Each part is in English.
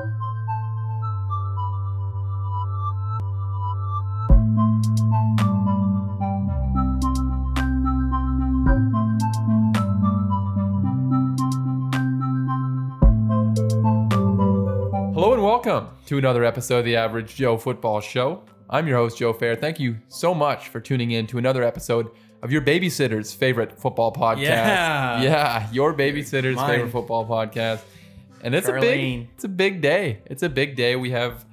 Hello and welcome to another episode of the Average Joe Football Show. I'm your host, Joe Fair. Thank you so much for tuning in to another episode of your babysitter's favorite football podcast. Yeah. Yeah, your babysitter's Mine. favorite football podcast. And it's a big it's a big day. It's a big day. We have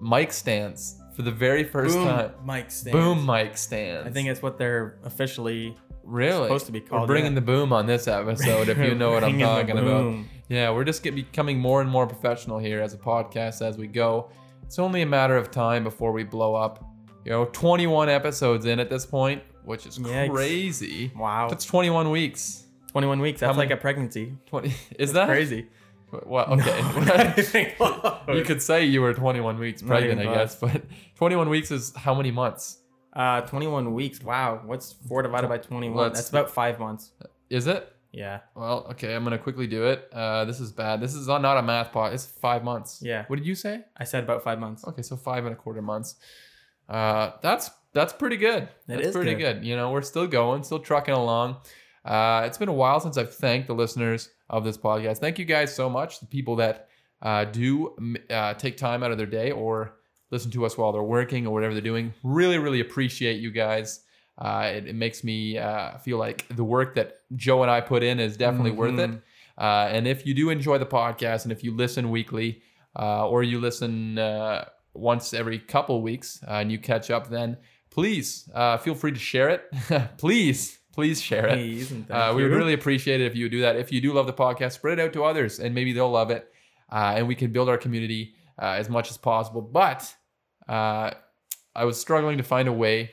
mic stands for the very first Boom time. mic stands. Boom mic stands. I think it's what they're officially. really supposed to be We're called, bringing yeah. the boom on this episode if you know what I'm talking about. Yeah, we're just becoming more and more professional here as a podcast as we go. It's only a matter of time before we blow up. You know, 21 episodes in at this point, which is Yikes. crazy. Wow. That's 21 weeks. 21 weeks. That's like a pregnancy. 20 is that Crazy. Well, okay. you could say you were 21 weeks Not pregnant, I guess, but 21 weeks is how many months? Uh, 21 weeks. Wow. What's four divided by 21? Let's- That's about five months. Is it? Yeah. Well, okay, I'm gonna quickly do it. Uh, this is bad. This is not a math pot. It's five months. Yeah. What did you say? I said about five months. Okay, so five and a quarter months. Uh, that's that's pretty good. That's is pretty good. good. You know, we're still going, still trucking along. Uh, it's been a while since I've thanked the listeners of this podcast. Thank you guys so much. The people that uh, do uh, take time out of their day or listen to us while they're working or whatever they're doing. Really, really appreciate you guys. Uh, it, it makes me uh, feel like the work that Joe and I put in is definitely worth it. Mhm. Uh, and if you do enjoy the podcast and if you listen weekly uh, or you listen uh, once every couple weeks and you catch up, then please uh, feel free to share it. please, please share it. Please and thank Uh, we would really appreciate it if you would do that. If you do love the podcast, spread it out to others and maybe they'll love it. Uh, and we can build our community uh, as much as possible. But uh, I was struggling to find a way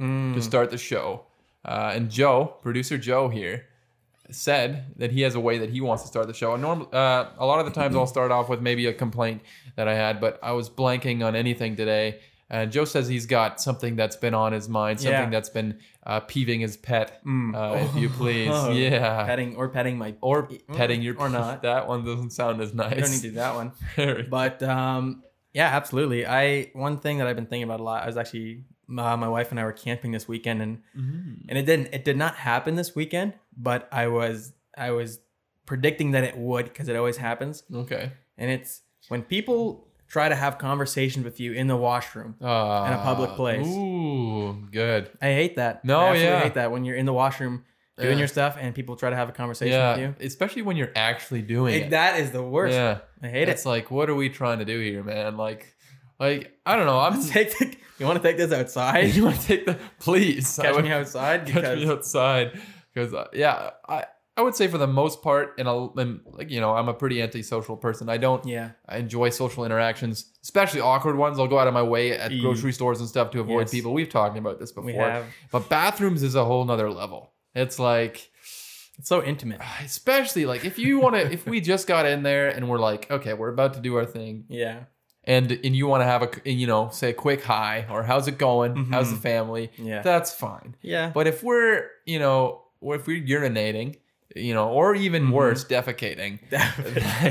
Mm. to start the show. Uh, and Joe, producer Joe here, said that he has a way that he wants to start the show. And norm- uh, a lot of the times I'll start off with maybe a complaint that I had, but I was blanking on anything today. And Joe says he's got something that's been on his mind, something Yeah. that's been uh, peeving his pet, Mm. uh, if you please. Oh. yeah. Petting or petting my. Or Mm, petting your or not. That one doesn't sound as nice. I don't need to do that one. But um, yeah, absolutely. I one thing that I've been thinking about a lot. I was actually uh, my wife and I were camping this weekend, and Mhm. and it didn't it did not happen this weekend, but I was I was predicting that it would because it always happens, Okay. and it's when people try to have conversations with you in the washroom. Uh, In a public place. Ooh, good. I hate that. No, I absolutely yeah. hate that when you're in the washroom doing Yeah. your stuff and people try to have a conversation Yeah, with you. especially when you're actually doing you. it. That is the worst. Yeah, I hate it's it. It's like, what are we trying to do here, man? Like, like I don't know. I'm. Take the, you want to take this outside? you want to take the please? Catch would- me outside Catch me outside, because uh, yeah, I I would say for the most part, and, like you know, I'm a pretty antisocial person. I don't yeah, I enjoy social interactions, especially awkward ones. I'll go out of my way at E. grocery stores and stuff to avoid Yes. people. We've talked about this before. we have. But bathrooms is a whole nother level. It's like It's so intimate. especially like if you want to if we just got in there and we're like okay we're about to do our thing Yeah, and and you want to have a you know say a quick hi or how's it going mm-hmm. how's the family yeah, that's fine yeah. but if we're you know or if we're urinating you know or even Mhm. worse defecating.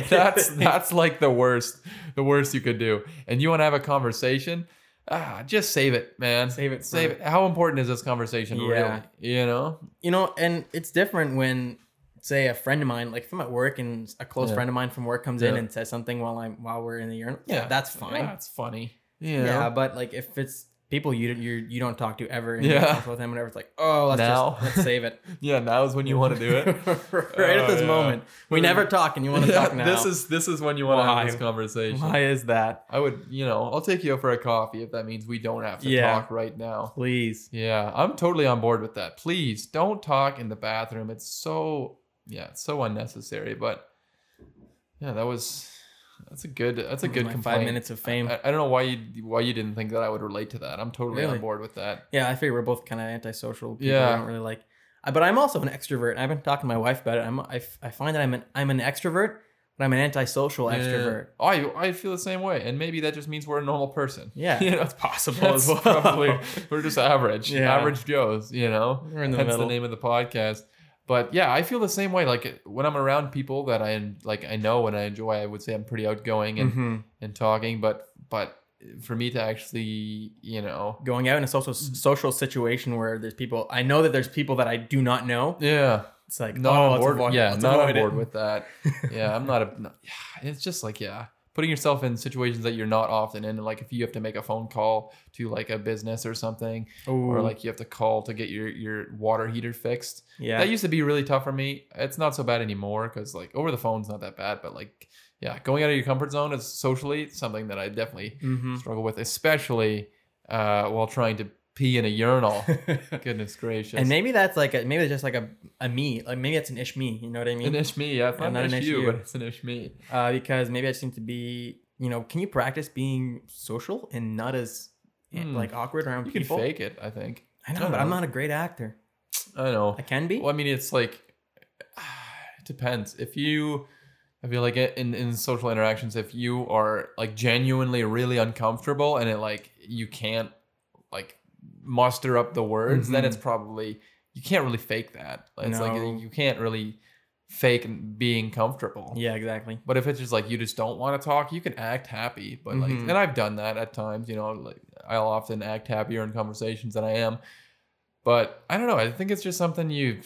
That's that's like the worst the worst you could do. And you want to have a conversation? Ah just save it man. Save it save it. How important is this conversation Yeah. really you know? You know, and it's different when, say, a friend of mine, like from at work, and a close Yeah. friend of mine from work comes in and says something while I'm while we're in the urinal. Yeah, that's fine. that's funny. Yeah, yeah. but like if it's people you you you don't talk to ever, and Yeah. with them, whatever, it's like, oh, let's Now. just let's save it. Yeah, now is when you want to do it. right at Oh, this yeah. moment, we never talk, and you want to Yeah, talk now. this is this is when you want to have this conversation. why is that? I would, you know, I'll take you out for a coffee if that means we don't have to Yeah. talk right now. Please. Yeah, I'm totally on board with that. Please don't talk in the bathroom. It's so yeah, it's so unnecessary. But yeah, that was that's a good that's a good My complaint. five minutes of fame. I, I don't know why you why you didn't think that I would relate to that. I'm totally Really? on board with that. Yeah, I figure we're both kind of antisocial. People Yeah. I don't really like. But I'm also an extrovert. I've been talking to my wife about it. I'm, I find that I'm an I'm an extrovert, but I'm an antisocial extrovert. Yeah. I I feel the same way, and maybe that just means we're a normal person. Yeah, you know, it's possible That's as well. probably we're just average, Yeah. average Joes. You know, We're in the Hence middle. the name of the podcast. But yeah, I feel the same way. Like when I'm around people that I like, I know and I enjoy. I would say I'm pretty outgoing and Mhm. and talking, but but for me to actually, you know, Going out in a social social situation where there's people, I know that there's people that I do not know. yeah, It's like, not oh, on board. avoid- yeah, not on board with that. yeah, I'm not a. Not, yeah, it's just like yeah, putting yourself in situations that you're not often in. Like if you have to make a phone call to like a business or something, or like you have to call to get your your water heater fixed. yeah, That used to be really tough for me. It's not so bad anymore because like over the phone's not that bad, but like yeah, going out of your comfort zone is socially something that I definitely Mhm. struggle with, especially uh, while trying to pee in a urinal. Goodness gracious. and maybe that's like a, maybe it's just like a, a me, like maybe it's an ish me. You know what I mean? an ish me, yeah, it's not, not an ish you, you. but it's an ish me. uh, because maybe I seem to be, you know, can you practice being social and not as Hmm. like awkward around You can fake it, I think. I know, I but don't I'm not a great actor. I know. I can be. Well, I mean, it's like it depends. If you, I feel like it, in in social interactions, if you are like genuinely really uncomfortable and it like you can't like muster up the words, then Mhm. it's probably you can't really fake that. It's like No. you can't really fake being comfortable. Yeah, exactly. But if it's just like you just don't want to talk, you can act happy. But like, Mhm. and I've done that at times. You know, like I'll often act happier in conversations than I am. But I don't know. I think it's just something you,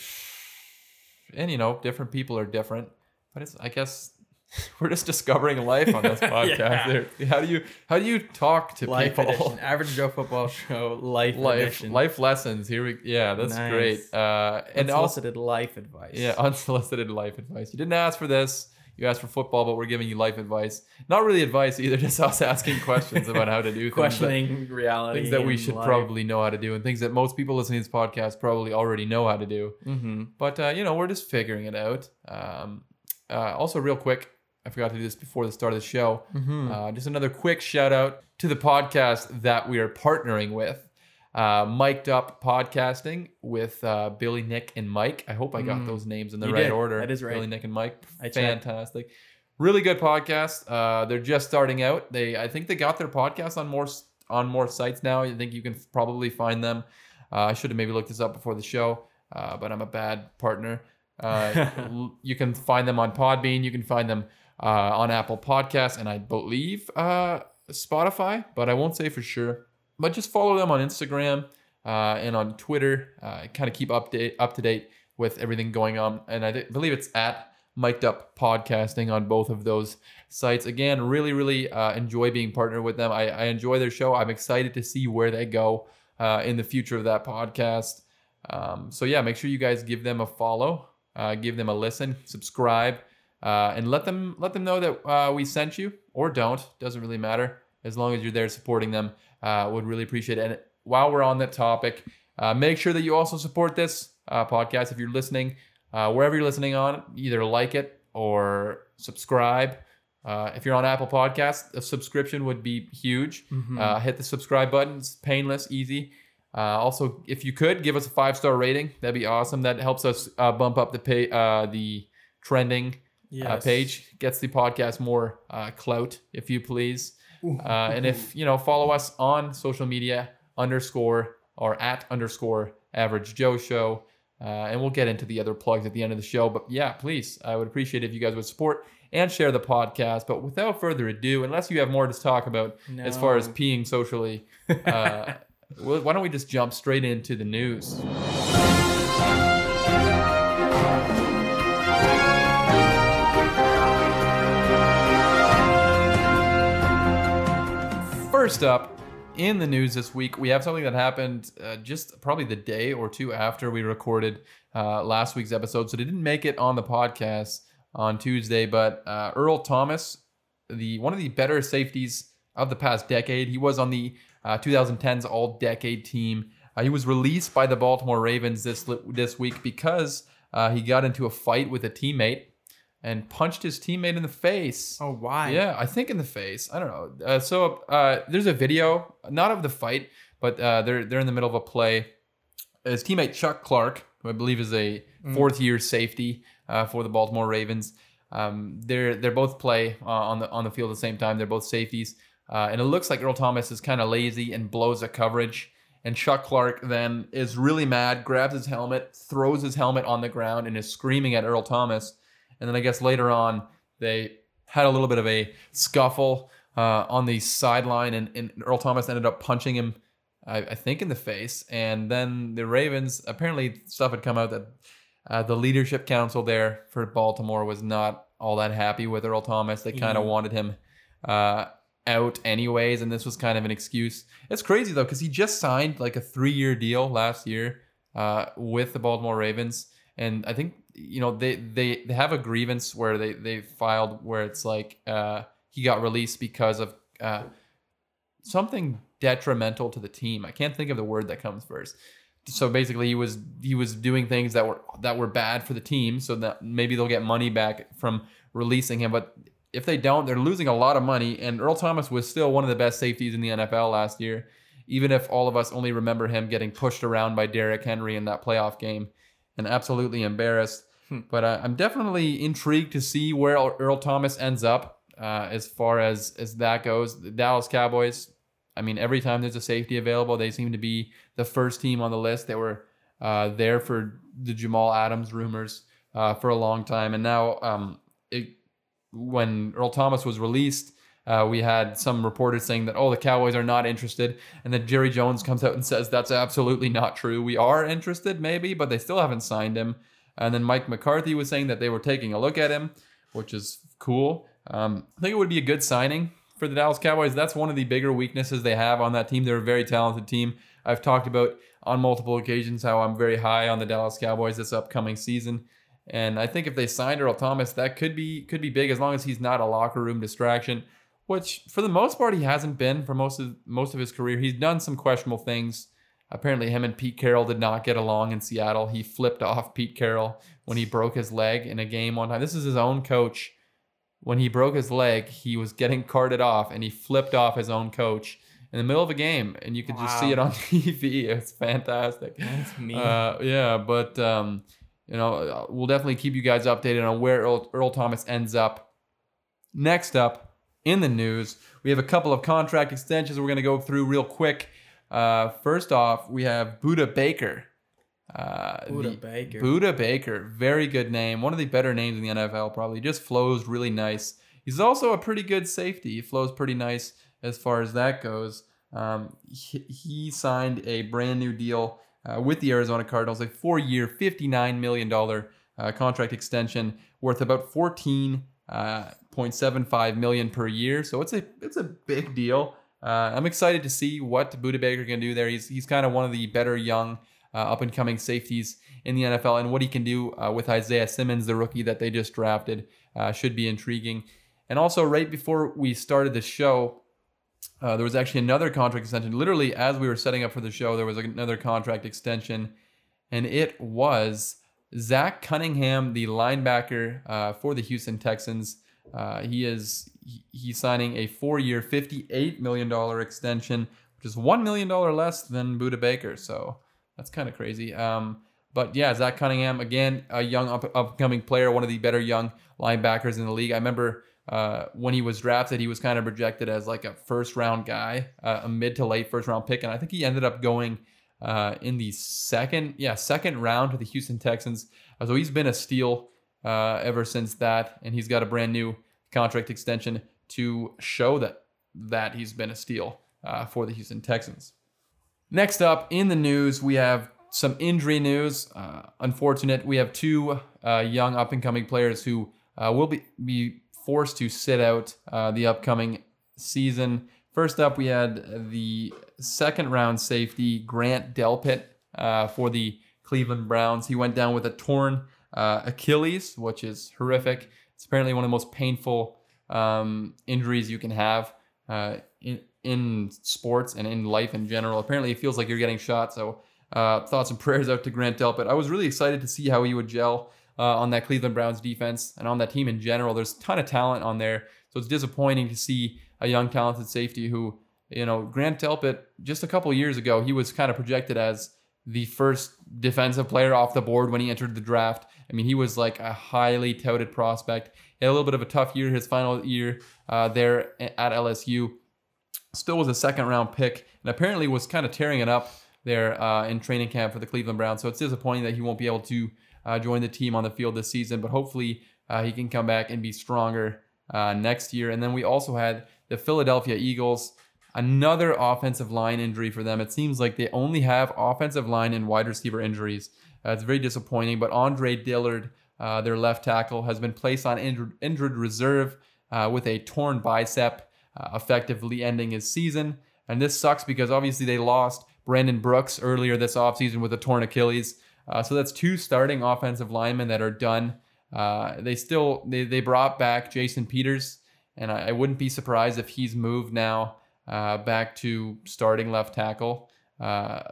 and you know, different people are different. But it's I guess we're just discovering life on this podcast. Yeah. How do you how do you talk to Life people? edition, average Joe football show, life, life edition. life lessons. Here we yeah, that's Nice. great. Uh, and also unsolicited life advice. yeah, unsolicited life advice. You didn't ask for this. You asked for football, but we're giving you life advice. Not really advice either, just us asking questions about how to do things. that- questioning reality, Things that we should life. probably know how to do, and things that most people listening to this podcast probably already know how to do. Mhm. But uh, you know, we're just figuring it out. Um, uh, also, real quick, I forgot to do this before the start of the show. Mhm. Uh, just another quick shout out to the podcast that we are partnering with. Uh, Mic'd Up Podcasting with uh, Billy, Nick, and Mike. I hope I got Mm. those names in the You right did. order. That is right. Billy, Nick, and Mike. I checked. Fantastic. Really good podcast. Uh, they're just starting out. They, I think, they got their podcast on more on more sites now. I think you can probably find them. Uh, I should have maybe looked this up before the show, uh, but I'm a bad partner. Uh, you can find them on Podbean. You can find them on Apple Podcasts, and I believe uh, Spotify, but I won't say for sure. But just follow them on Instagram uh, and on Twitter. Uh, kind of keep update up to date with everything going on, and I th- believe it's at Mic'd Up Podcasting on both of those sites. Again, really, really uh, enjoy being partnered with them. I, I enjoy their show. I'm excited to see where they go uh, in the future of that podcast. Um, so yeah, make sure you guys give them a follow, uh, give them a listen, subscribe, uh, and let them let them know that uh, we sent you or don't. Doesn't really matter as long as you're there supporting them. Uh, would really appreciate it. And while we're on that topic, uh, make sure that you also support this uh, podcast if you're listening uh, wherever you're listening on. Either like it or subscribe. Uh, if you're on Apple podcast a subscription would be huge. Mhm. Uh, hit the subscribe button. It's painless, easy. Uh, also, if you could give us a five star rating, that'd be awesome. That helps us uh, bump up the pay, uh, the trending uh, page, gets the podcast more uh, clout, if you please. Uh, and if you know, follow us on social media underscore or at underscore Average Joe Show, uh, and we'll get into the other plugs at the end of the show. But yeah, please, I would appreciate if you guys would support and share the podcast. But without further ado, unless you have more to talk about as far as peeing socially, uh, why don't we just jump straight into the news? First up, in the news this week, we have something that happened uh, just probably the day or two after we recorded uh, last week's episode. So they didn't make it on the podcast on Tuesday, but uh, Earl Thomas, the one of the better safeties of the past decade, he was on the uh, 2010s All-Decade team. Uh, he was released by the Baltimore Ravens this this week because uh, he got into a fight with a teammate and punched his teammate in the face. Oh, why? Yeah, I think in the face. I don't know. Uh, so uh, there's a video, not of the fight, but uh, they're they're in the middle of a play. His teammate Chuck Clark, who I believe is a fourth year safety uh, for the Baltimore Ravens, um, they're they're both play uh, on the on the field at the same time. They're both safeties, uh, and it looks like Earl Thomas is kind of lazy and blows a coverage. And Chuck Clark then is really mad, grabs his helmet, throws his helmet on the ground, and is screaming at Earl Thomas. And then I guess later on, they had a little bit of a scuffle uh, on the sideline, and, and Earl Thomas ended up punching him, I, I think, in the face. And then the Ravens, apparently, stuff had come out that uh, the leadership council there for Baltimore was not all that happy with Earl Thomas. They kind of Yeah. wanted him uh, out anyways, and this was kind of an excuse. It's crazy though because he just signed like a three-year deal last year uh, with the Baltimore Ravens, and I think you know they they they have a grievance where they they filed where it's like uh, he got released because of uh, something detrimental to the team. I can't think of the word that comes first. So basically, he was he was doing things that were that were bad for the team, so that maybe they'll get money back from releasing him. But if they don't, they're losing a lot of money. And Earl Thomas was still one of the best safeties in the NFL last year, even if all of us only remember him getting pushed around by Derrick Henry in that playoff game and absolutely embarrassed. Hmm. But uh, I'm definitely intrigued to see where Earl Thomas ends up uh, as far as as that goes. The Dallas Cowboys. I mean, every time there's a safety available, they seem to be the first team on the list. They were uh, there for the Jamal Adams rumors uh, for a long time, and now um, it, when Earl Thomas was released, uh, we had some reporters saying that oh the Cowboys are not interested, and then Jerry Jones comes out and says that's absolutely not true. We are interested maybe, but they still haven't signed him. And then Mike McCarthy was saying that they were taking a look at him, which is cool. Um, I think it would be a good signing for the Dallas Cowboys. That's one of the bigger weaknesses they have on that team. They're a very talented team. I've talked about on multiple occasions how I'm very high on the Dallas Cowboys this upcoming season. And I think if they signed Earl Thomas, that could be could be big as long as he's not a locker room distraction, which for the most part he hasn't been for most of most of his career. He's done some questionable things. Apparently, him and Pete Carroll did not get along in Seattle. He flipped off Pete Carroll when he broke his leg in a game one time. This is his own coach. When he broke his leg, he was getting carted off and he flipped off his own coach in the middle of a game. And you could just see it on TV. It's fantastic. That's mean. Uh, yeah, but um, you know, we'll definitely keep you guys updated on where Earl, Earl Thomas ends up. Next up in the news, we have a couple of contract extensions we're going to go through real quick. Uh, first off, we have Budda Baker. Uh, Budda the- Baker. Budda Baker, very good name. One of the better names in the NFL, probably. Just flows really nice. He's also a pretty good safety. He flows pretty nice as far as that goes. Um, he, he signed a brand new deal uh, with the Arizona Cardinals, a four-year, $59 million uh, contract extension worth about 14.75 million per year. So it's a it's a big deal. Uh, I'm excited to see what Budda Baker can do there. He's he's kind of one of the better young uh, up and coming safeties in the NFL, and what he can do uh, with Isaiah Simmons, the rookie that they just drafted, uh, should be intriguing. And also, right before we started the show, uh, there was actually another contract extension. Literally, as we were setting up for the show, there was another contract extension, and it was Zach Cunningham, the linebacker uh, for the Houston Texans. Uh, he is he- he's signing a four-year, fifty-eight million dollar extension, which is one million dollar less than Budda Baker. So that's kind of crazy. Um, but yeah, Zach Cunningham again, a young up, upcoming player, one of the better young linebackers in the league. I remember uh, when he was drafted, he was kind of projected as like a first round guy, uh, a mid to late first round pick, and I think he ended up going uh, in the second, yeah, second round to the Houston Texans. Uh, so he's been a steal uh, ever since that, and he's got a brand new contract extension to show that that he's been a steal uh, for the Houston Texans. Next up in the news, we have some injury news. Uh, unfortunate, we have two uh, young up and coming players who uh, will be, be forced to sit out uh, the upcoming season. First up, we had the second round safety, Grant Delpit, for the Cleveland Browns. He went down with a torn uh, Achilles, which is horrific. It's apparently one of the most painful um, injuries you can have uh, in, in sports and in life in general. Apparently, it feels like you're getting shot. So, uh, thoughts and prayers out to Grant Delpit. I was really excited to see how he would gel uh, on that Cleveland Browns defense and on that team in general. There's a ton of talent on there. So, it's disappointing to see a young, talented safety who, you know, Grant Delpit, just a couple years ago, he was kind of projected as the first defensive player off the board when he entered the draft. I mean, he was like a highly touted prospect. He had a little bit of a tough year his final year uh, there at LSU. Still was a second round pick and apparently was kind of tearing it up there uh, in training camp for the Cleveland Browns. So it's disappointing that he won't be able to uh, join the team on the field this season, but hopefully uh, he can come back and be stronger uh, next year. And then we also had the Philadelphia Eagles. Another offensive line injury for them. It seems like they only have offensive line and wide receiver injuries. Uh, it's very disappointing. But Andre Dillard, uh, their left tackle, has been placed on injured, reserve uh, with a torn bicep, uh, effectively ending his season. And this sucks because obviously they lost Brandon Brooks earlier this offseason with a torn Achilles. Uh, so that's two starting offensive linemen that are done. Uh, they still they, they brought back Jason Peters, and I, I wouldn't be surprised if he's moved now back to starting left tackle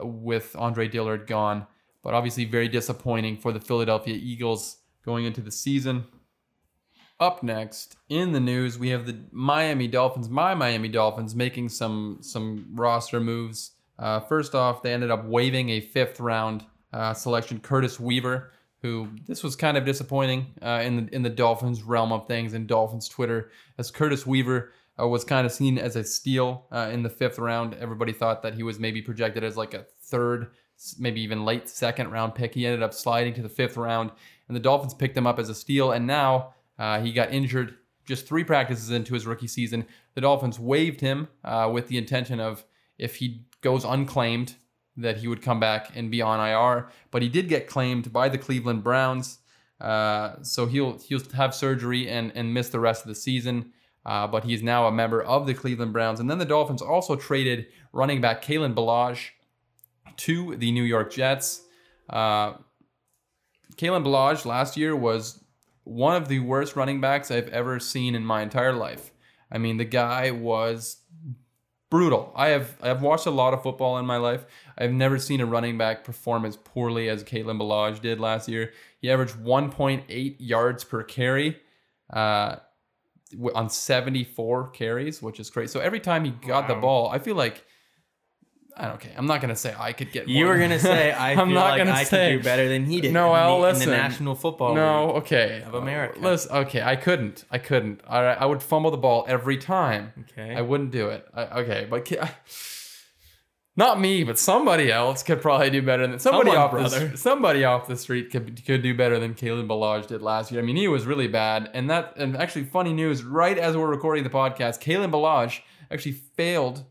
with Andre Dillard gone. But obviously, very disappointing for the Philadelphia Eagles going into the season. Up next in the news, we have the Miami Dolphins. My Miami Dolphins making some some roster moves. Uh, first off, they ended up waiving a fifth round uh, selection, Curtis Weaver, who this was kind of disappointing uh, in the in the Dolphins realm of things in Dolphins Twitter, as Curtis Weaver uh, was kind of seen as a steal uh, in the fifth round. Everybody thought that he was maybe projected as like a third, maybe even late second round pick. He ended up sliding to the fifth round, and the Dolphins picked him up as a steal. And now uh, he got injured just three practices into his rookie season. The Dolphins waived him uh, with the intention of if he goes unclaimed, that he would come back and be on IR. But he did get claimed by the Cleveland Browns. Uh, so he'll he'll have surgery and, and miss the rest of the season. Uh, but he's now a member of the Cleveland Browns. And then the Dolphins also traded running back Kalen Ballage to the New York Jets. Uh, Kalen Ballage last year was one of the worst running backs I've ever seen in my entire life. I mean, the guy was brutal. I have I have watched a lot of football in my life. I've never seen a running back perform as poorly as Kalen Ballage did last year. He averaged 1.8 yards per carry. Uh, on 74 carries, which is crazy. So every time he got the ball, I feel like I don't okay. I'm not gonna say I could get. You were gonna say I feel not like gonna I say- could do better than he did. No, in Al, the, in listen. the National Football No, League okay. of America. Listen, okay, I couldn't. I couldn't. Right, I would fumble the ball every time. Okay. I wouldn't do it. I, okay, but not me, but somebody else could probably do better than somebody Someone, off the brother. s- somebody off the street could could do better than Kalen Ballage did last year. I mean, he was really bad, and that and actually funny news. Right as we're recording the podcast, Kalen Ballage actually failed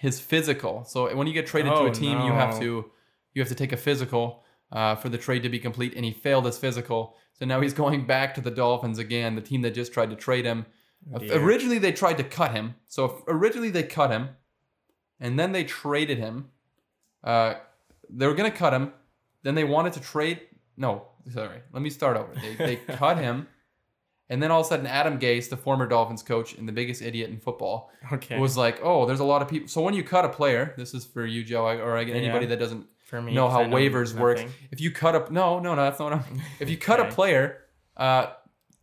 his physical. So when you get traded to Oh, a team, you have to you have to take a physical uh, for the trade to be complete, and he failed his physical. So now he's going back to the Dolphins again, the team that just tried to trade him. Oh, dear. Originally, they tried to cut him. So originally they cut him, and then they traded him. Uh, they were gonna cut him. Then they wanted to trade. No, sorry. Let me start over. They, they cut him, and then all of a sudden, Adam Gase, the former Dolphins coach and the biggest idiot in football, okay. was like, "Oh, there's a lot of people." So when you cut a player, this is for you, Joe, or I get anybody Yeah. that doesn't for me, know how know waivers work. If you cut up, no, no, no, that's not what I'm. If you cut a player, uh,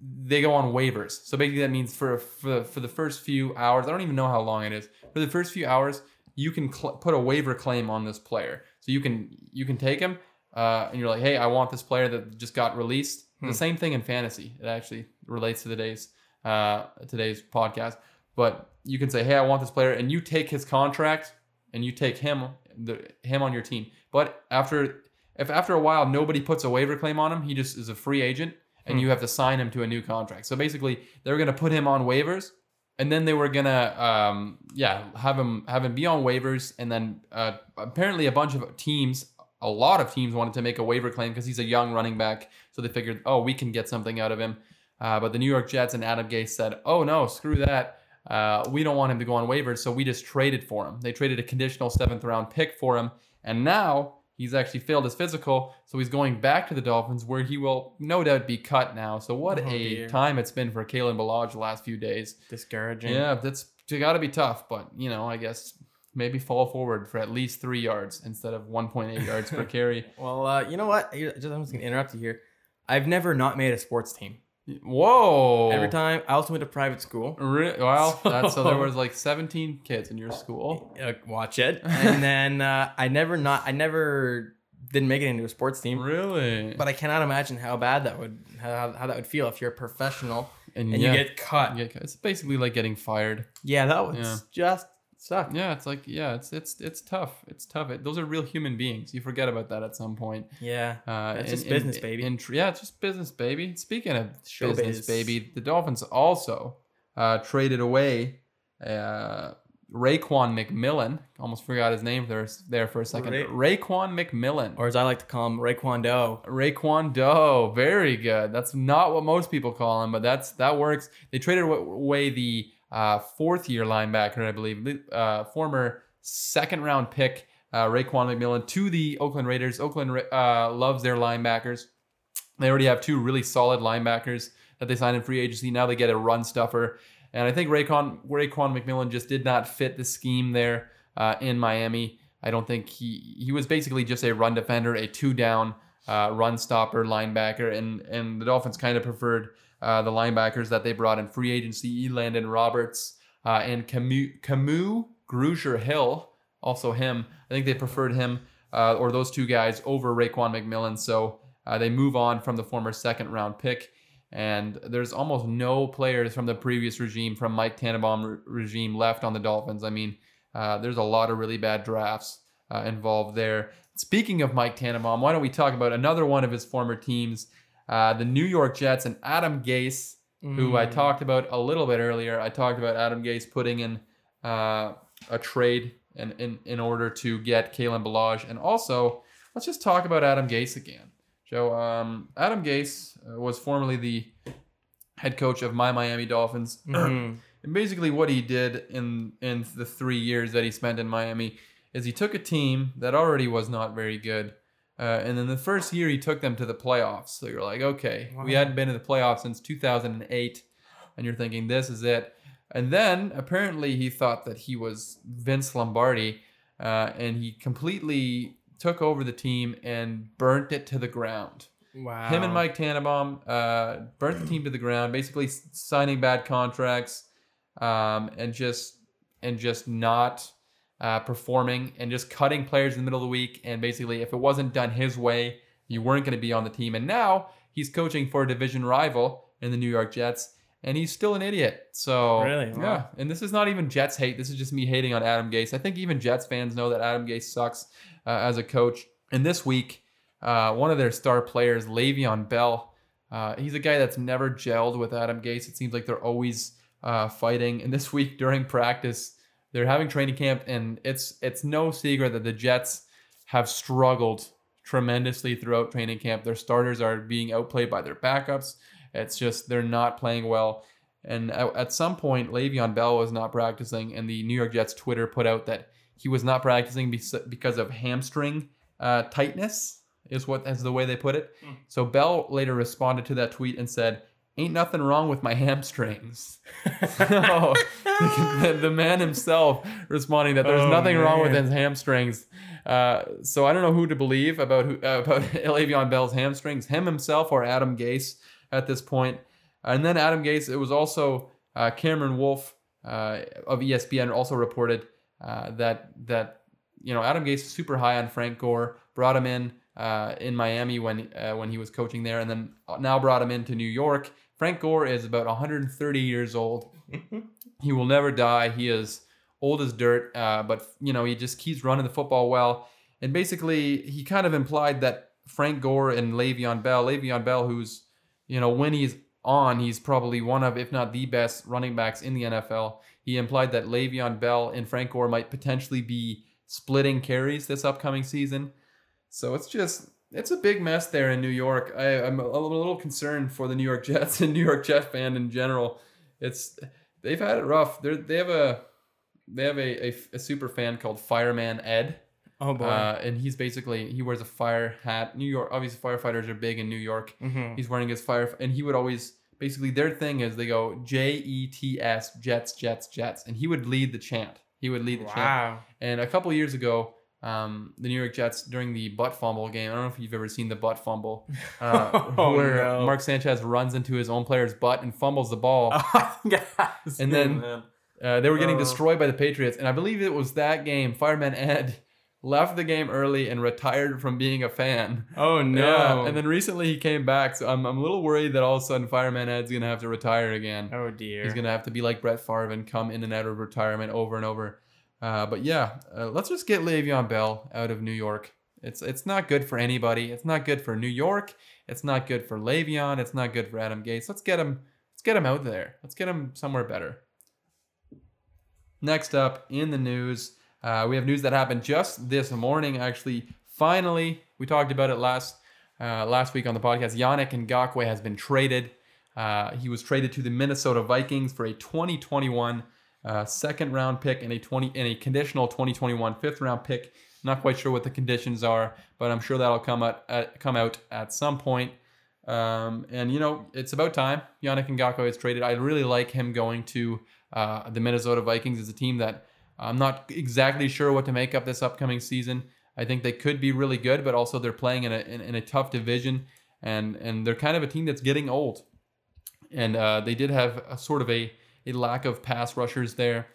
they go on waivers. So basically, that means for for for the first few hours, I don't even know how long it is. For the first few hours, you can cl- put a waiver claim on this player. So you can you can take him, uh, and you're like, hey, I want this player that just got released. Hmm. The same thing in fantasy. It actually relates to today's uh, today's podcast. But you can say, hey, I want this player, and you take his contract, and you take him the him on your team. But after if after a while nobody puts a waiver claim on him, he just is a free agent, and Hmm. you have to sign him to a new contract. So basically, they were gonna put him on waivers, and then they were gonna um, yeah have him have him be on waivers, and then uh, apparently a bunch of teams. A lot of teams wanted to make a waiver claim because he's a young running back, so they figured, oh, we can get something out of him. Uh, but the New York Jets and Adam Gase said, oh no, screw that. Uh, we don't want him to go on waivers, so we just traded for him. They traded a conditional seventh round pick for him, and now he's actually failed his physical, so he's going back to the Dolphins, where he will no doubt be cut now. So what Oh, a dear. time it's been for Kalen Ballage the last few days. discouraging. Yeah, that's got to be tough, but you know, I guess maybe fall forward for at least three yards instead of 1.8 yards per carry. Well, uh, you know what? Just, I'm just gonna interrupt you here. I've never not made a sports team. Whoa! Every time I also went to private school. Re- well, that's, so there was like 17 kids in your school. Uh, watch it, and then uh, I never not I never didn't make it into a sports team. Really? But I cannot imagine how bad that would how, how that would feel if you're a professional and yeah, you get cut. yeah, it's basically like getting fired. Yeah, that was Yeah. just Suck. Yeah, it's like yeah, it's it's it's tough. It's tough. It, those are real human beings. You forget about that at some point. Yeah. Uh, in- just in- business, baby. in yeah, it's just business, baby. Speaking of Showbiz. business, baby, the Dolphins also uh, traded away uh, Raekwon McMillan. Almost forgot his name there there for a second. Ra- Raekwon McMillan. Or as I like to call him, Raekwon Doe. Raquan Doe, very good. That's not what most people call him, but that's that works. They traded away the uh, fourth year linebacker, I believe, uh, former second round pick uh, Raekwon McMillan to the Oakland Raiders. Oakland uh, loves their linebackers. They already have two really solid linebackers that they signed in free agency. Now they get a run stuffer, and I think Raekwon Raekwon McMillan just did not fit the scheme there uh, in Miami. I don't think he he was basically just a run defender, a two down run stopper linebacker, and and the Dolphins kind of preferred uh, the linebackers that they brought in free agency, Elandon Roberts uh, and Kamu Kamu Grugier Hill, also him. I think they preferred him uh, or those two guys over Raekwon McMillan. So uh, they move on from the former second round pick. And there's almost no players from the previous regime, from Mike Tannenbaum re- regime, left on the Dolphins. I mean, uh, there's a lot of really bad drafts involved there. Speaking of Mike Tannenbaum, why don't we talk about another one of his former teams, uh, the New York Jets and Adam Gase, who I Mm. talked about a little bit earlier. I talked about Adam Gase putting in uh, a trade in, in, in order to get Kalen Ballage. And also, let's just talk about Adam Gase again. Joe, um, Adam Gase uh, was formerly the head coach of my Miami Dolphins. Mhm. And basically, what he did in in the three years that he spent in Miami is he took a team that already was not very good, uh, and then the first year he took them to the playoffs. So you're like, okay, we hadn't been in the playoffs since 2008, and you're thinking this is it. And then apparently he thought that he was Vince Lombardi, uh, and he completely took over the team and burnt it to the ground. Wow. Him and Mike Tannenbaum uh, burnt the team to the ground, basically signing bad contracts, um, and just and just not uh, performing, and just cutting players in the middle of the week. And basically, if it wasn't done his way, you weren't going to be on the team. And now he's coaching for a division rival in the New York Jets, and he's still an idiot. So Really? Wow. yeah. And this is not even Jets hate. This is just me hating on Adam Gase. I think even Jets fans know that Adam Gase sucks uh, as a coach. And this week, uh, one of their star players, Le'Veon Bell, uh, he's a guy that's never gelled with Adam Gase. It seems like they're always uh, fighting. And this week during practice, they're having training camp, and it's it's no secret that the Jets have struggled tremendously throughout training camp. Their starters are being outplayed by their backups. It's just they're not playing well. And at, some point, Le'Veon Bell was not practicing, and the New York Jets Twitter put out that he was not practicing because of hamstring uh, tightness, is what is the way they put it. Hmm. So Bell later responded to that tweet and said, "Ain't nothing wrong with my hamstrings." so the, the man himself responding that there's Oh, nothing wrong with his hamstrings. Uh, so I don't know who to believe about who uh, about Le'Veon Bell's hamstrings, him himself or Adam Gase at this point. And then Adam Gase, it was also uh, Cameron Wolfe uh, of ESPN also reported uh, that that you know Adam Gase is super high on Frank Gore, brought him in uh, in Miami when uh, when he was coaching there, and then now brought him into New York. Frank Gore is about 130 years old. he will never die. He is old as dirt, uh, but you know he just keeps running the football well. And basically, he kind of implied that Frank Gore and Le'Veon Bell, Le'Veon Bell, who's you know when he's on, he's probably one of, if not the best running backs in the NFL. He implied that Le'Veon Bell and Frank Gore might potentially be splitting carries this upcoming season. So it's just it's a big mess there in New York. I, I'm a, little concerned for the New York Jets and New York Jet fan in general. It's they've had it rough. They they have a they have a, a, a super fan called Fireman Ed. Oh boy. Uh, and he's basically he wears a fire hat. New York, obviously, firefighters are big in New York. Mhm. He's wearing his fire, and he would always basically their thing is they go J E T S Jets Jets Jets, and he would lead the chant. He would lead the chant. Wow. And a couple years ago, um, the New York Jets during the butt fumble game. I don't know if you've ever seen the butt fumble, uh, Oh, where no. Mark Sanchez runs into his own player's butt and fumbles the ball. Yes. And then- Uh, they were getting Oh. destroyed by the Patriots, and I believe it was that game. Fireman Ed left the game early and retired from being a fan. Oh no. Yeah, and then recently he came back, so I'm, I'm a little worried that all of a sudden Fireman Ed's gonna have to retire again. oh dear. He's gonna have to be like Brett Favre and come in and out of retirement over and over. Uh, but yeah, uh, let's just get Le'Veon Bell out of New York. It's it's not good for anybody. It's not good for New York. It's not good for Le'Veon. It's not good for Adam Gase. Let's get him. Let's get him out there. Let's get him somewhere better. Next up in the news, uh, we have news that happened just this morning. Actually, finally, we talked about it last uh, last week on the podcast. Yannick Ngakoue has been traded. Uh, he was traded to the Minnesota Vikings for a 2021 uh, second round pick and a 20 and a conditional 2021 fifth round pick. Not quite sure what the conditions are, but I'm sure that'll come out at, come out at some point. Um, and you know, it's about time Yannick Ngakoue is traded. I really like him going to uh, the Minnesota Vikings. Is a team that I'm not exactly sure what to make of this upcoming season. I think they could be really good, but also they're playing in a in, in a tough division, and and they're kind of a team that's getting old. And uh, they did have a sort of a a lack of pass rushers there,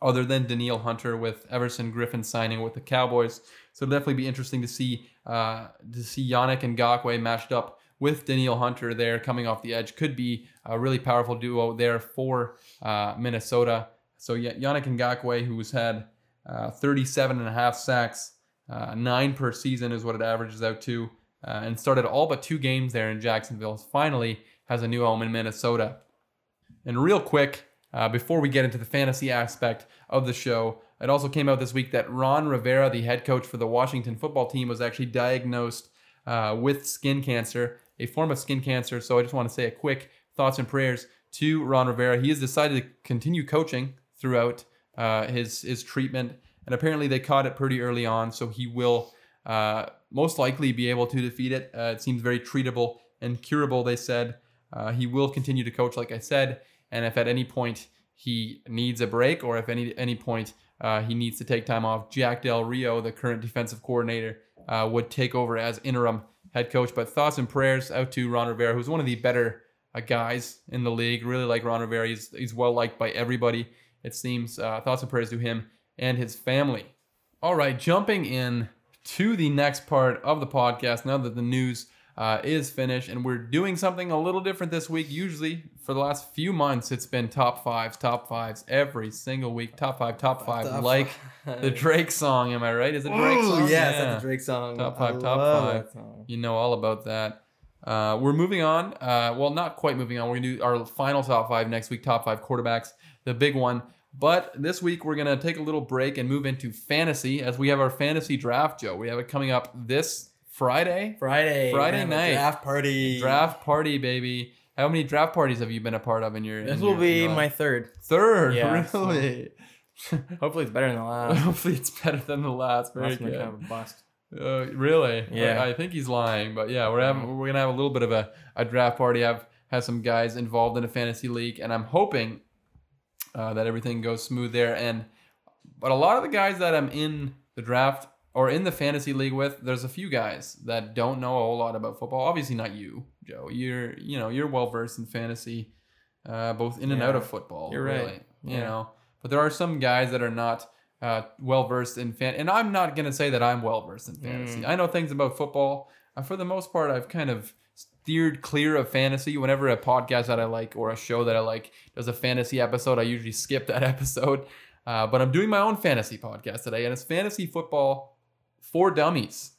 other than Danielle Hunter with Everson Griffen signing with the Cowboys. So it'll definitely be interesting to see uh, to see Yannick Ngakoue matched up with Danielle Hunter there coming off the edge. Could be a really powerful duo there for uh, Minnesota. So Yannick Ngakoue, who's had uh, 37 and a half sacks, uh, nine per season is what it averages out to, uh, and started all but two games there in Jacksonville. Finally has a new home in Minnesota. And real quick, uh, before we get into the fantasy aspect of the show, it also came out this week that Ron Rivera, the head coach for the Washington football team, was actually diagnosed uh, with skin cancer, a form of skin cancer. So I just want to say a quick thoughts and prayers to Ron Rivera. He has decided to continue coaching throughout uh, his his treatment, and apparently they caught it pretty early on, so he will uh, most likely be able to defeat it. Uh, it seems very treatable and curable. They said uh, he will continue to coach, like I said, and if at any point he needs a break, or if any any point uh, he needs to take time off, Jack Del Rio, the current defensive coordinator, uh, would take over as interim head coach. But thoughts and prayers out to Ron Rivera, who's one of the better guys in the league. Really like Ron Rivera. He's, he's well liked by everybody it seems. Uh, thoughts and prayers to him and his family. All right, jumping in to the next part of the podcast now that the news uh, is finished, and we're doing something a little different this week. Usually, for the last few months, it's been top fives, top fives every single week. Top five, top five, Top like five. the Drake song. Am I right? Is it Drake Ooh, song? yes, Yeah. that's a Drake song. Top five, I top five. You know all about that. Uh, we're moving on. Uh, well, not quite moving on. We're gonna do our final top five next week. Top five quarterbacks, the big one. But this week we're gonna take a little break and move into fantasy as we have our fantasy draft, Joe. We have it coming up this Friday. Friday. Friday we have a night. Draft party. Draft party, baby. How many draft parties have you been a part of in your? This in will your- be your my third. third. Yeah, so- really? Hopefully, it's better than the last. Hopefully it's better than the last. Very Last good. kind of a bust. Uh, really? Yeah. I, I think he's lying, but yeah, we're having we're gonna have a little bit of a, a draft party. I've had some guys involved in a fantasy league, and I'm hoping uh, that everything goes smooth there. And but a lot of the guys that I'm in the draft or in the fantasy league with, there's a few guys that don't know a whole lot about football. Obviously, not you, Joe. You're you know you're well versed in fantasy, uh, both in and out of football. You're right. You Yeah. know, but there are some guys that are not uh, well versed in fan. And I'm not gonna say that I'm well versed in fantasy. Mm. I know things about football. Uh, for the most part, I've kind of steered clear of fantasy. Whenever a podcast that I like or a show that I like does a fantasy episode, I usually skip that episode. Uh, but I'm doing my own fantasy podcast today, and it's fantasy football for dummies.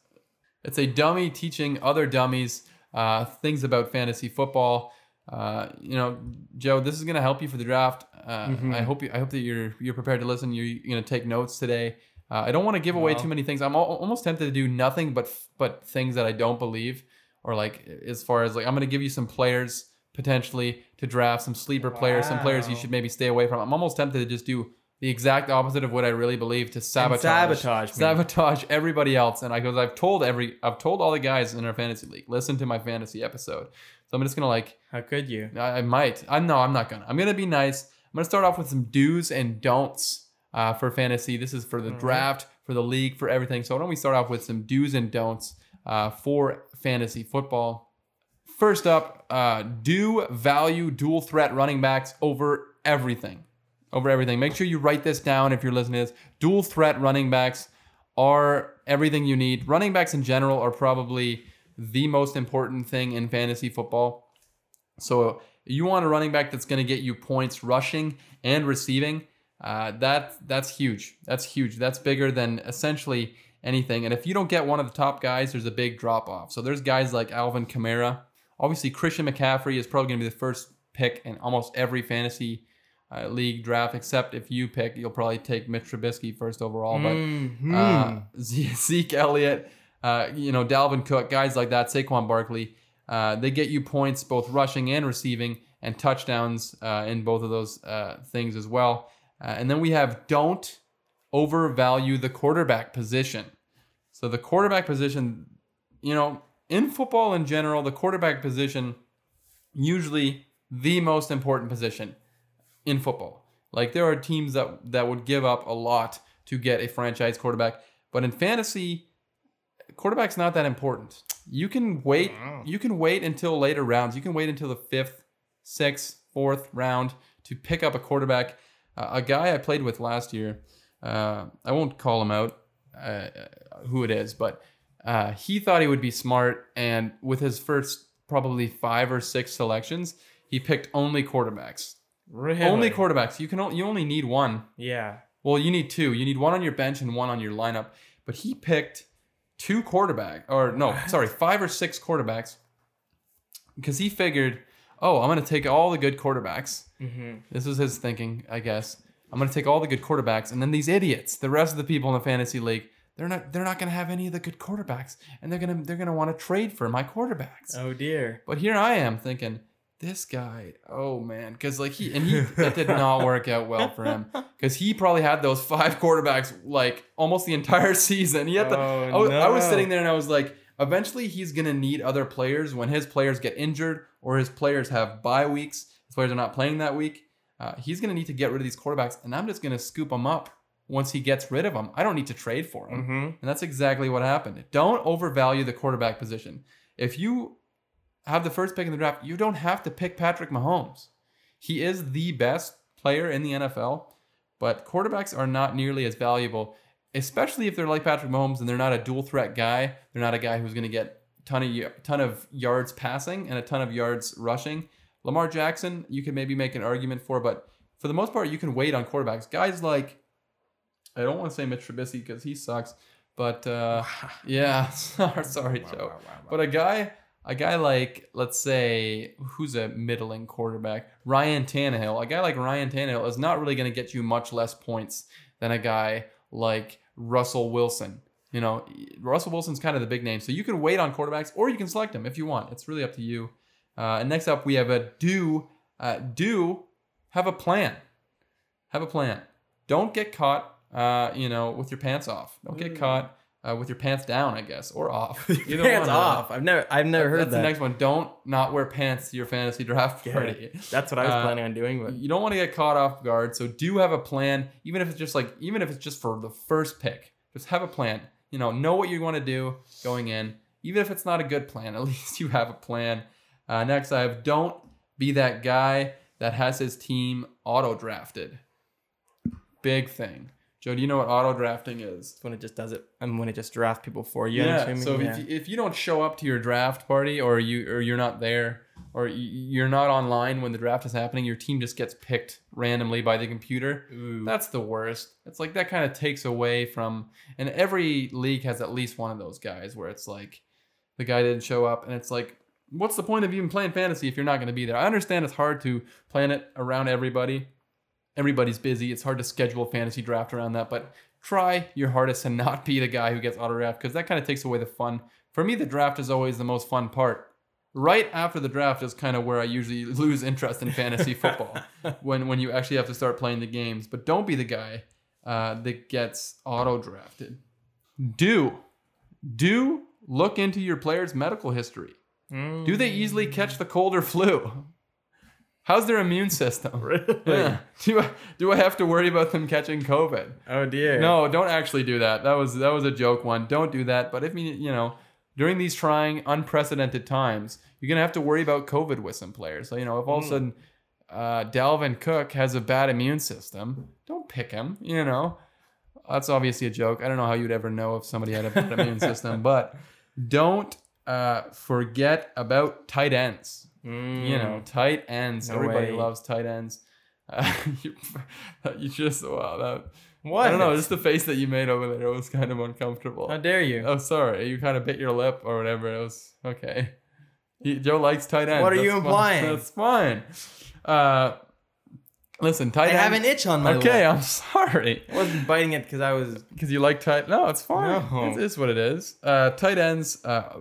It's a dummy teaching other dummies uh, things about fantasy football. Uh, you know, Joe, this is going to help you for the draft. Uh, Mhm. I hope you, I hope that you're you're prepared to listen. You're, you're going to take notes today. Uh, I don't want to give away too many things. I'm al- almost tempted to do nothing but but things that I don't believe, or like as far as like I'm going to give you some players potentially to draft, some sleeper players, some players you should maybe stay away from. I'm almost tempted to just do the exact opposite of what I really believe to sabotage sabotage me. sabotage everybody else. And I goes, I've told every, I've told all the guys in our fantasy league, listen to my fantasy episode. So I'm just gonna like, How could you? I, I might, I'm no, I'm not gonna. I'm gonna be nice. I'm gonna start off with some do's and don'ts uh, for fantasy. This is for the Alright. draft, for the league, for everything. So why don't we start off with some do's and don'ts uh, for fantasy football? First up, uh, do value dual threat running backs over everything. Over everything. Make sure you write this down if you're listening to this. Dual threat running backs are everything you need. Running backs in general are probably the most important thing in fantasy football. So you want a running back that's going to get you points rushing and receiving. Uh, that that's huge. That's huge. That's bigger than essentially anything. And if you don't get one of the top guys, there's a big drop off. So there's guys like Alvin Kamara. Obviously, Christian McCaffrey is probably going to be the first pick in almost every fantasy uh, league draft, except if you pick, you'll probably take Mitch Trubisky first overall. But Mhm. uh, Zeke Elliott, uh, you know, Dalvin Cook, guys like that, Saquon Barkley, uh, they get you points both rushing and receiving and touchdowns uh, in both of those uh, things as well. Uh, and then we have don't overvalue the quarterback position. So the quarterback position, you know, in football in general, the quarterback position usually the most important position in football. Like there are teams that that would give up a lot to get a franchise quarterback, but in fantasy, quarterback's not that important. You can wait. You can wait until later rounds. You can wait until the fifth, sixth, fourth round to pick up a quarterback. Uh, a guy I played with last year. Uh, I won't call him out uh, who it is, but uh, he thought he would be smart, and with his first probably five or six selections, he picked only quarterbacks. Really? Only quarterbacks. You can o- you only need one. Yeah. Well, you need two. You need one on your bench and one on your lineup. But he picked two quarterback or no, What? sorry, five or six quarterbacks because he figured, oh, I'm going to take all the good quarterbacks. Mm-hmm. This was his thinking, I guess. I'm going to take all the good quarterbacks, and then these idiots, the rest of the people in the fantasy league, they're not they're not going to have any of the good quarterbacks, and they're gonna they're gonna want to trade for my quarterbacks. Oh dear. But here I am thinking, this guy, oh man, because like he and he it did not work out well for him because he probably had those five quarterbacks like almost the entire season. He had the oh, I was, I was sitting there and I was like, eventually he's gonna need other players when his players get injured or his players have bye weeks. His players are not playing that week. Uh, he's gonna need to get rid of these quarterbacks, and I'm just gonna scoop them up once he gets rid of them. I don't need to trade for them. Mhm. And that's exactly what happened. Don't overvalue the quarterback position. If you have the first pick in the draft, you don't have to pick Patrick Mahomes. He is the best player in the NFL, but quarterbacks are not nearly as valuable, especially if they're like Patrick Mahomes and they're not a dual threat guy. They're not a guy who's going to get ton of ton of yards passing and a ton of yards rushing. Lamar Jackson, you can maybe make an argument for, but for the most part, you can wait on quarterbacks. Guys like I don't want to say Mitch Trubisky because he sucks, but uh, yeah, sorry, Wow, Joe. wow, wow, wow. But a guy, a guy like let's say who's a middling quarterback, Ryan Tannehill. A guy like Ryan Tannehill is not really going to get you much less points than a guy like Russell Wilson. You know, Russell Wilson's kind of the big name, so you can wait on quarterbacks or you can select them if you want. It's really up to you. Uh, and next up, we have a do uh, do have a plan. Have a plan. Don't get caught. Uh, you know, with your pants off. Don't get Mm. caught uh, with your pants down, I guess, or off. Either Pants one, off. I've never I've never heard That's that. the next one. Don't not wear pants to your fantasy draft Yeah. party. That's what I was Uh, planning on doing. But You don't want to get caught off guard, so do have a plan. Even if it's just like, even if it's just for the first pick, just have a plan. You know, know what you want to do going in. Even if it's not a good plan, at least you have a plan. Uh, next, I have don't be that guy that has his team auto drafted. Big thing. Joe, do you know what auto drafting is? when it just does it, and when it just drafts people for you. Yeah. So yeah. if you, if you don't show up to your draft party, or you or you're not there, or you're not online when the draft is happening, your team just gets picked randomly by the computer. Ooh. That's the worst. It's like that kind of takes away from, and every league has at least one of those guys where it's like the guy didn't show up, and it's like, what's the point of even playing fantasy if you're not going to be there? I understand it's hard to plan it around everybody. Everybody's busy. It's hard to schedule a fantasy draft around that, but try your hardest and not be the guy who gets auto draft because that kind of takes away the fun. For me, the draft is always the most fun part. Right after the draft is kind of where I usually lose interest in fantasy football when when you actually have to start playing the games. But don't be the guy uh, that gets auto drafted. Do do look into your player's medical history. Mm. Do they easily catch the cold or flu? How's their immune system? Really? Yeah. Do I, do I have to worry about them catching COVID? Oh dear. No, don't actually do that. That was that was a joke one. Don't do that. But if you you know during these trying unprecedented times, you're gonna have to worry about COVID with some players. So you know if all of a Mm. sudden uh, Dalvin Cook has a bad immune system, don't pick him. You know that's obviously a joke. I don't know how you'd ever know if somebody had a bad immune system, but don't uh, forget about tight ends. Mm. You know, tight ends. No Everybody way. loves tight ends. Uh, you, you just wow that What? I don't know. Just the face that you made over there was kind of uncomfortable. How dare you? Oh, sorry. You kind of bit your lip or whatever. It was okay. He, Joe likes tight ends. What are you That's fine. implying? That's fine. Uh, listen, I tight end. have an itch on my Okay, lip. I'm sorry. I wasn't biting it because I was. Because you like tight. No, it's fine. No. It is what it is. Uh, tight ends. Uh,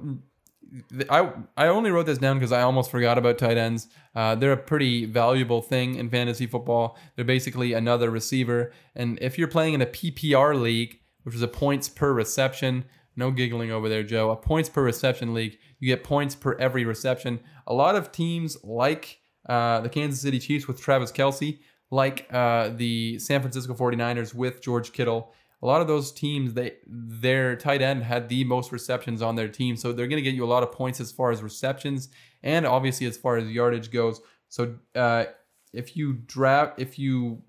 I I only wrote this down because I almost forgot about tight ends. Uh, they're a pretty valuable thing in fantasy football. They're basically another receiver, and if you're playing in a PPR league, which is a points per reception, no giggling over there, Joe. A points per reception league, you get points per every reception. A lot of teams like uh, the Kansas City Chiefs with Travis Kelce, like uh, the San Francisco 49ers with George Kittle. A lot of those teams, they their tight end had the most receptions on their team, so they're going to get you a lot of points as far as receptions and obviously as far as yardage goes. So uh, if you draft, if you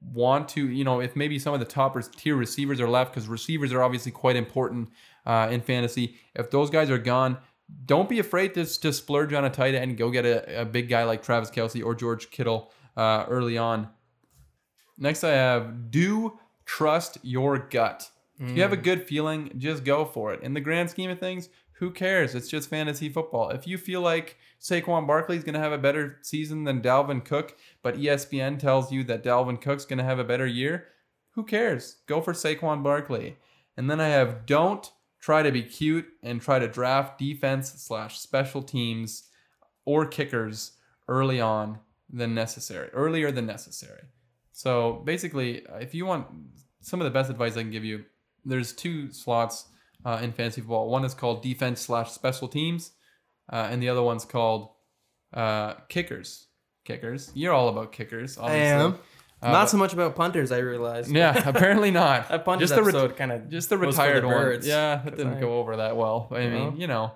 want to, you know, if maybe some of the top tier receivers are left, because receivers are obviously quite important uh, in fantasy. If those guys are gone, don't be afraid to, to splurge on a tight end go get a, a big guy like Travis Kelce or George Kittle uh, early on. Next, I have do trust your gut. If you have a mm. good feeling, just go for it. In the grand scheme of things, who cares? It's just fantasy football. If you feel like Saquon Barkley is going to have a better season than Dalvin Cook, but ESPN tells you that Dalvin Cook's going to have a better year, who cares? Go for Saquon Barkley. And then I have don't try to be cute and try to draft defense slash special teams or kickers early on than necessary, earlier than necessary. So basically, if you want some of the best advice I can give you, there's two slots uh, in fantasy football. One is called defense slash special teams, uh, and the other one's called uh, kickers. Kickers. You're all about kickers. I Obviously. am. Uh, Not but- so much about punters, I realized. Yeah, apparently not. That punters just the episode kind of just the retired the one. birds. Yeah, that didn't I- go over that well. I mean, No. you know,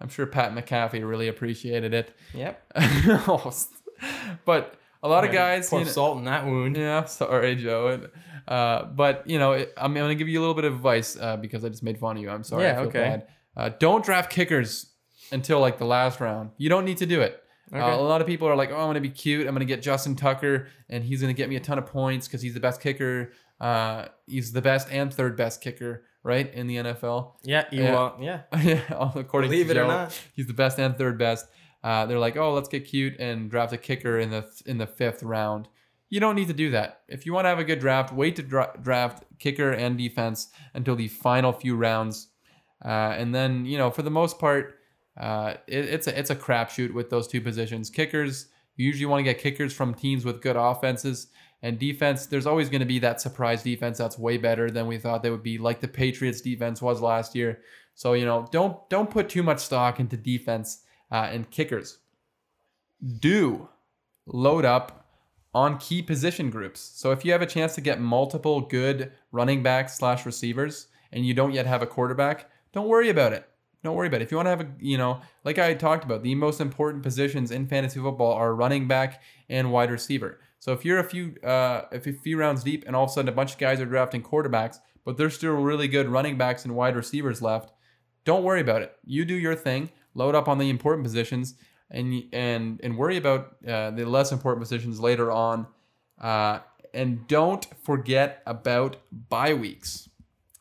I'm sure Pat McAfee really appreciated it. Yep. but a lot of guys, Pour you know- salt in that wound. yeah, sorry, Joe. Uh, but you know, it, I'm going to give you a little bit of advice uh, because I just made fun of you. I'm sorry. I Yeah, feel okay. bad. Uh, don't draft kickers until like the last round. You don't need to do it. Okay. Uh, a lot of people are like, "Oh, I'm going to be cute. I'm going to get Justin Tucker, and he's going to get me a ton of points because he's the best kicker. Uh, he's the best and third best kicker, right, in the NFL. Yeah, you Yeah. yeah. yeah, according Believe to it or not. he's the best and third best. Uh, they're like, oh, let's get cute and draft a kicker in the in the fifth round. You don't need to do that. If you want to have a good draft, wait to dra- draft kicker and defense until the final few rounds, uh, and then you know for the most part, uh, it, it's a it's a crapshoot with those two positions. Kickers, you usually want to get kickers from teams with good offenses. And defense, there's always going to be that surprise defense that's way better than we thought they would be, like the Patriots defense was last year. So you know, don't don't put too much stock into defense uh, and kickers. Do load up on key position groups. So if you have a chance to get multiple good running backs slash receivers and you don't yet have a quarterback, don't worry about it. Don't worry about it. If you want to have a, you know, like I talked about, the most important positions in fantasy football are running back and wide receiver. So if you're a few, uh, if a few rounds deep and all of a sudden a bunch of guys are drafting quarterbacks, but there's still really good running backs and wide receivers left, don't worry about it. You do your thing. Load up on the important positions, and and and worry about uh, the less important positions later on. Uh, and don't forget about bye weeks.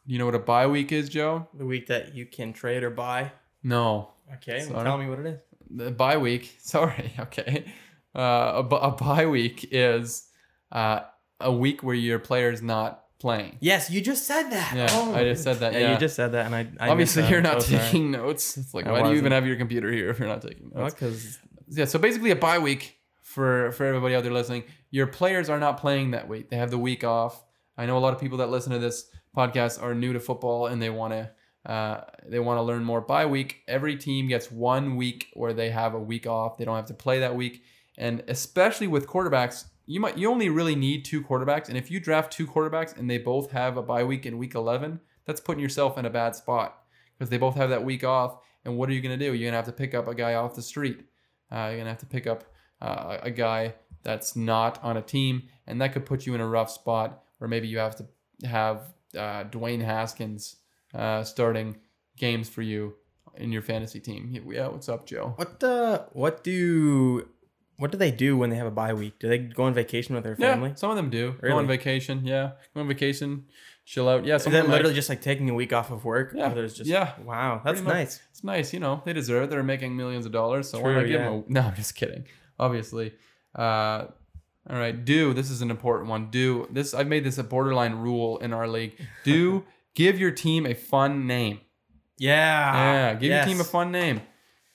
You know what a bye week is, Joe? The week that you can trade or buy. No, Okay, well, tell me what it is. the bye week. Sorry. Okay. Uh, a, a bye week is uh, a week where your player's not playing. Yes, you just said that. Yeah, Oh. I just said that. Yeah, Yeah, you just said that, and I, I Obviously, you're not so sorry. taking notes. It's like, I why do you even have your computer here if you're not taking notes? because Yeah, so basically a bye week for for everybody out there listening. Your players are not playing that week. They have the week off. I know a lot of people that listen to this podcast are new to football and they want to uh, they want to learn more. Bye week, every team gets one week where they have a week off. They don't have to play that week, and especially with quarterbacks, you might you only really need two quarterbacks. And if you draft two quarterbacks and they both have a bye week in week eleven, that's putting yourself in a bad spot because they both have that week off. And what are you going to do? You're going to have to pick up a guy off the street. Uh, you're gonna have to pick up uh, a guy that's not on a team, and that could put you in a rough spot where maybe you have to have uh, Dwayne Haskins uh, starting games for you in your fantasy team. Yeah, what's up, Joe? what uh, what do what do they do when they have a bye week? Do they go on vacation with their family? Yeah, some of them do. Go Really? on vacation. Yeah, go on vacation, chill out. Yeah, some that literally like, just like taking a week off of work? Yeah. There's just Yeah. Wow, that's Pretty much. nice. it's nice. You know, they deserve it. They're making millions of dollars, so why True, not give yeah. them? A, no, I'm just kidding. Obviously. Uh, all right, do this is an important one. Do this. I've made this a borderline rule in our league. Do give your team a fun name. Yeah. Yeah, give Yes. your team a fun name.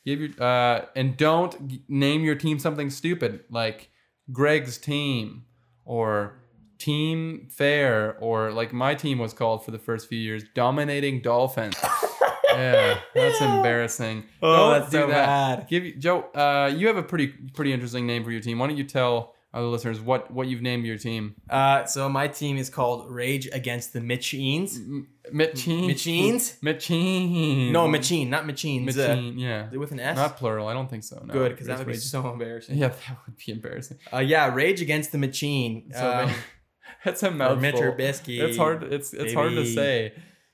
Give your uh, and don't name your team something stupid like Greg's team or Team Fair or like my team was called for the first few years, Dominating Dolphins. yeah, that's embarrassing. Oh, Don't that's do so that. bad. Give you, Joe. Uh, you have a pretty pretty interesting name for your team. Why don't you tell other listeners what what you've named your team? Uh, so my team is called Rage Against the Mitchines. M-. Mitchines? Mitchine. No, Machine, not Mitchines. Uh, Mitchine. Yeah. with an S? Not plural. I don't think so. No. Good, because that would be so embarrassing. Yeah, that would be embarrassing. Uh, yeah, Rage Against the Machine. So Um, it's a or mouthful. Mitch Trubisky. It's hard. It's it's hard to say.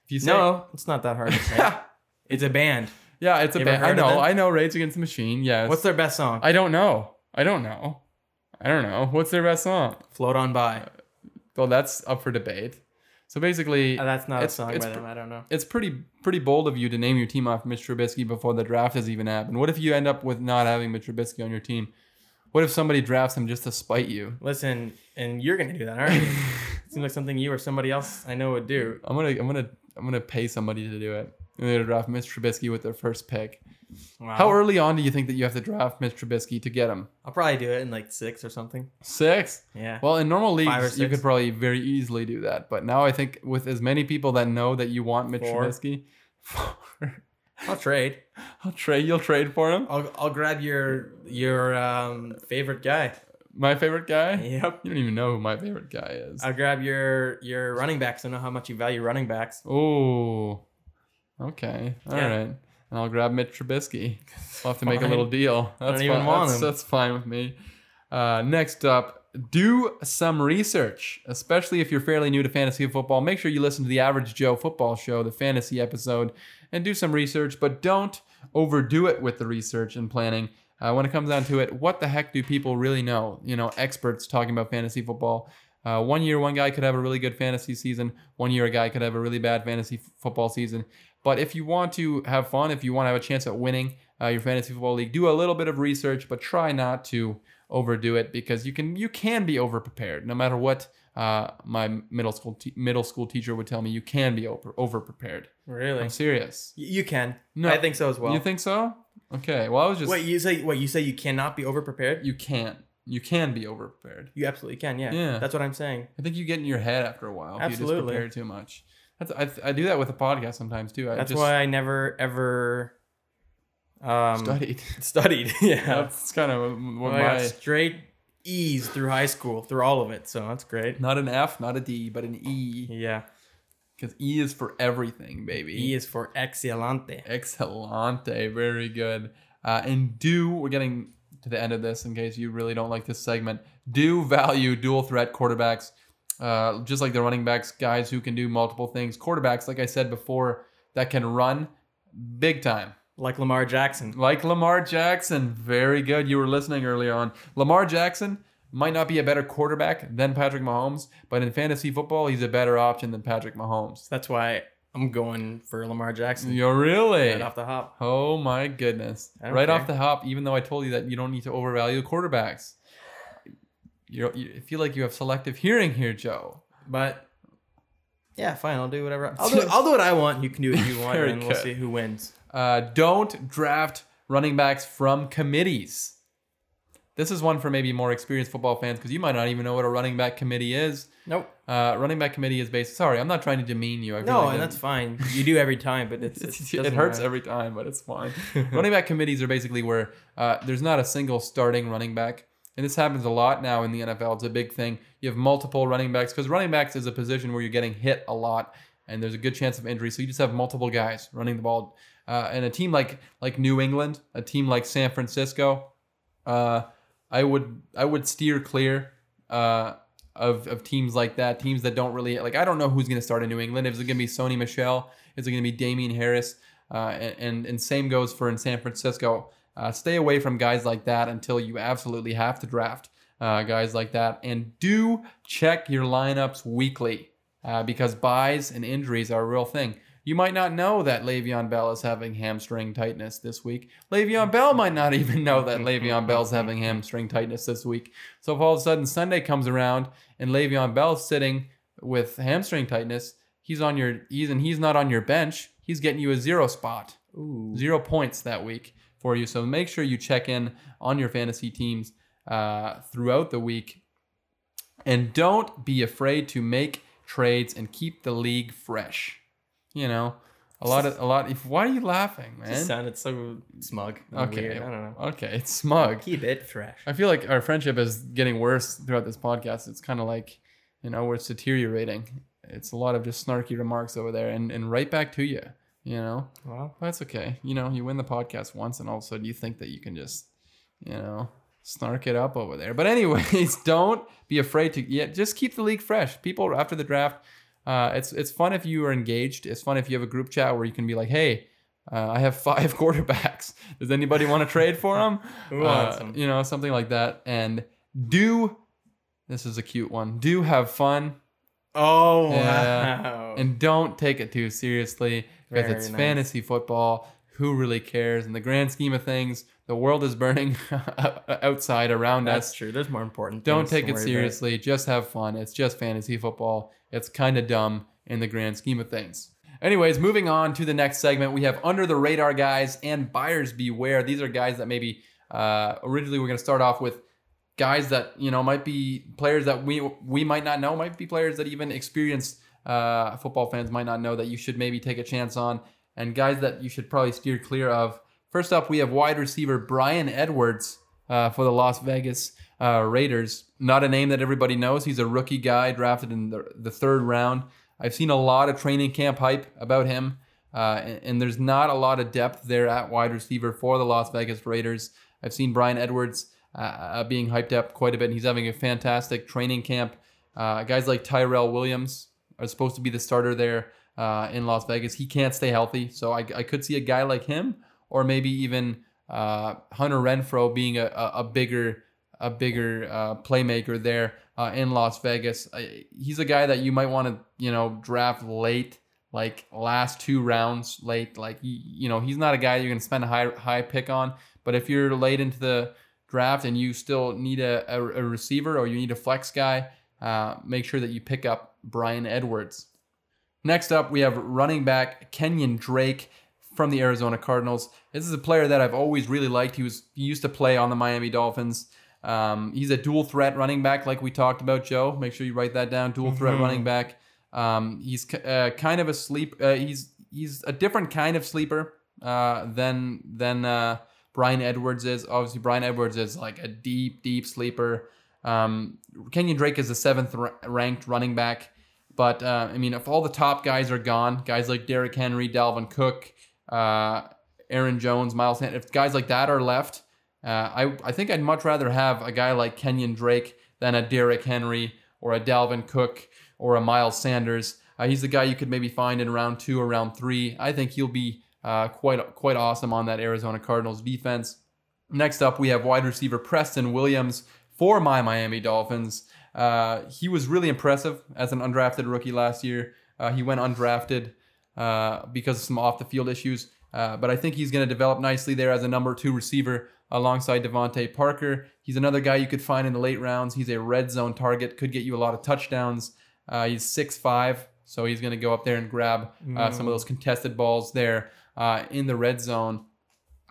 If you say, No, it's not that hard to say. it's a band. yeah, it's a band. I know. I know. Rage Against the Machine. Yes. What's their best song? I don't know. I don't know. I don't know. What's their best song? Float on by. Well, that's up for debate. So basically, Uh, that's not a song by them. I don't know. it's pretty pretty bold of you to name your team off Mitch Trubisky before the draft has even happened. What if you end up with not having Mitch Trubisky on your team? What if somebody drafts him just to spite you? Listen, and you're gonna do that, aren't you? Seems like something you or somebody else I know would do. I'm gonna I'm gonna I'm gonna pay somebody to do it. And They're gonna draft Mitch Trubisky with their first pick. Wow. How early on do you think that you have to draft Mitch Trubisky to get him? I'll probably do it in like six or something. Six. Yeah. Well, in normal leagues, you could probably very easily do that. But now I think with as many people that know that you want Mitch Four. Trubisky, I'll trade. I'll trade. You'll trade for him. I'll I'll grab your your um favorite guy. My favorite guy. Yep. You don't even know who my favorite guy is. I'll grab your your running backs. I know how much you value running backs. Oh. Okay. All right. And I'll grab Mitch Trubisky. I'll have to make a little deal. That's don't even fine. want that's, that's fine with me. Uh, next up, do some research, especially if you're fairly new to fantasy football. Make sure you listen to the Average Joe Football Show, the fantasy episode, and do some research, but don't overdo it with the research and planning. Uh, when it comes down to it, what the heck do people really know? You know, experts talking about fantasy football. Uh, one year, one guy could have a really good fantasy season. One year, a guy could have a really bad fantasy f- football season. But if you want to have fun, if you want to have a chance at winning uh, your fantasy football league, do a little bit of research, but try not to overdo it because you can you can be over prepared. No matter what uh, my middle school te- middle school teacher would tell me, you can be over over prepared. Really? I'm serious. Y- You can. No. I think so as well. you think so? Okay. Well, I was just Wait, you say what you say you cannot be over prepared? you can't. you can be over prepared. You absolutely can. Yeah. Yeah. That's what I'm saying. I think you get in your head after a while if you just prepare too much. That's, I, I do that with a podcast sometimes too. I That's just why I never ever um studied. studied. yeah. That's kind of what Well, I got straight E's through high school, through all of it. So that's great. not an F, not a D, but an E. Yeah. Because E is for everything, baby. E is for excelente. Excelente, very good. Uh, and do we're getting to the end of this in case you really don't like this segment. Do value dual threat quarterbacks, uh, just like the running backs, guys who can do multiple things. Quarterbacks, like I said before, that can run big time. Like Lamar Jackson. Like Lamar Jackson, very good. You were listening earlier on. Lamar Jackson might not be a better quarterback than Patrick Mahomes, but in fantasy football, he's a better option than Patrick Mahomes. That's why I'm going for Lamar Jackson. You're really Right off the hop. Oh my goodness! Right care. off the hop, even though I told you that you don't need to overvalue quarterbacks. You're, you feel like you have selective hearing here, Joe. But yeah, fine. I'll do whatever. I'll do. I'll do what I want. You can do what you want, and we'll good. see who wins. Uh, don't draft running backs from committees. This is one for maybe more experienced football fans because you might not even know what a running back committee is. Nope. Uh, running back committee is based. Sorry, I'm not trying to demean you. I No, like and that's fine. You do every time, but it's, It's- it, it hurts matter. every time, but it's fine. running back committees are basically where uh, there's not a single starting running back. And this happens a lot now in the NFL. It's a big thing. You have multiple running backs because running backs is a position where you're getting hit a lot and there's a good chance of injury. So you just have multiple guys running the ball. Uh, and a team like like New England, a team like San Francisco, uh, I would I would steer clear uh, of, of teams like that. Teams that don't really like. I don't know who's going to start in New England. Is it going to be Sony Michel? Is it going to be Damien Harris? Uh, and, and and same goes for in San Francisco. Uh, stay away from guys like that until you absolutely have to draft uh, guys like that. And do check your lineups weekly uh, because buys and injuries are a real thing. You might not know that Le'Veon Bell is having hamstring tightness this week. Le'Veon Bell might not even know that Le'Veon Bell's having hamstring tightness this week. So if all of a sudden Sunday comes around and Le'Veon Bell's sitting with hamstring tightness, he's on your he's and he's not on your bench. He's getting you a zero spot, Ooh. zero points that week for you. So make sure you check in on your fantasy teams uh, throughout the week, and don't be afraid to make trades and keep the league fresh. You know, a lot of a lot. If why are you laughing, man? Just sounded so smug. Okay. weird. I don't know. Okay, it's smug. Keep it fresh. I feel like our friendship is getting worse throughout this podcast. It's kind of like, you know, we're deteriorating. It's a lot of just snarky remarks over there and, and right back to you, you know? Well, That's okay. You know, you win the podcast once and all of a sudden you think that you can just, you know, snark it up over there. But anyways, don't be afraid to yeah, just keep the league fresh. People after the draft, uh, it's it's fun if you are engaged. It's fun if you have a group chat where you can be like, hey, uh, I have five quarterbacks. Does anybody want to trade for them? 'em? You know, something like that. And do this is a cute one. Do have fun oh Yeah. wow. and don't take it too seriously because it's nice. fantasy football. Who really cares? In the grand scheme of things, the world is burning outside around us. That's us. true. There's more important. Don't take it worry about. seriously. Just have fun. It's just fantasy football. It's kind of dumb in the grand scheme of things. Anyways, moving on to the next segment, we have under the radar guys and buyers beware. These are guys that maybe uh, originally we're going to start off with guys that you know might be players that we we might not know, might be players that even experienced uh, football fans might not know that you should maybe take a chance on, and guys that you should probably steer clear of. First up, we have wide receiver Bryan Edwards uh, for the Las Vegas uh, Raiders. Not a name that everybody knows. He's a rookie guy drafted in the, the third round. I've seen a lot of training camp hype about him, uh, and, and there's not a lot of depth there at wide receiver for the Las Vegas Raiders. I've seen Bryan Edwards uh, uh, being hyped up quite a bit. and He's having a fantastic training camp. Uh, guys like Tyrell Williams are supposed to be the starter there uh, in Las Vegas. He can't stay healthy, so I, I could see a guy like him, or maybe even uh, Hunter Renfrow being a, a, bigger a bigger uh, playmaker there uh, in Las Vegas. He's a guy that you might want to you know draft late, like last two rounds late. Like you, know he's not a guy you're gonna spend a high high pick on. But if you're late into the draft and you still need a, a, a receiver or you need a flex guy, uh, make sure that you pick up Bryan Edwards. Next up, we have running back Kenyon Drake from the Arizona Cardinals. This is a player that I've always really liked. He was he used to play on the Miami Dolphins. Um, he's a dual threat running back, like we talked about, Joe. Make sure you write that down. Dual threat Mhm. running back. Um, he's uh, kind of a sleep. Uh, he's he's a different kind of sleeper uh, than than uh, Bryan Edwards is. Obviously, Bryan Edwards is like a deep, deep sleeper. Um, Kenyon Drake is the seventh ra- ranked running back. But uh, I mean, if all the top guys are gone, guys like Derrick Henry, Dalvin Cook, uh, Aaron Jones, Miles Sanders, if guys like that are left, uh, I I think I'd much rather have a guy like Kenyon Drake than a Derrick Henry or a Dalvin Cook or a Miles Sanders. Uh, he's the guy you could maybe find in round two or round three. I think he'll be uh, quite quite awesome on that Arizona Cardinals defense. Next up, we have wide receiver Preston Williams for my Miami Dolphins. Uh, he was really impressive as an undrafted rookie last year. Uh, he went undrafted uh, because of some off the field issues, uh, but I think he's going to develop nicely there as a number two receiver alongside DeVante Parker. He's another guy you could find in the late rounds. He's a red zone target, could get you a lot of touchdowns. Uh, he's 6'5, so he's going to go up there and grab uh, some of those contested balls there uh, in the red zone.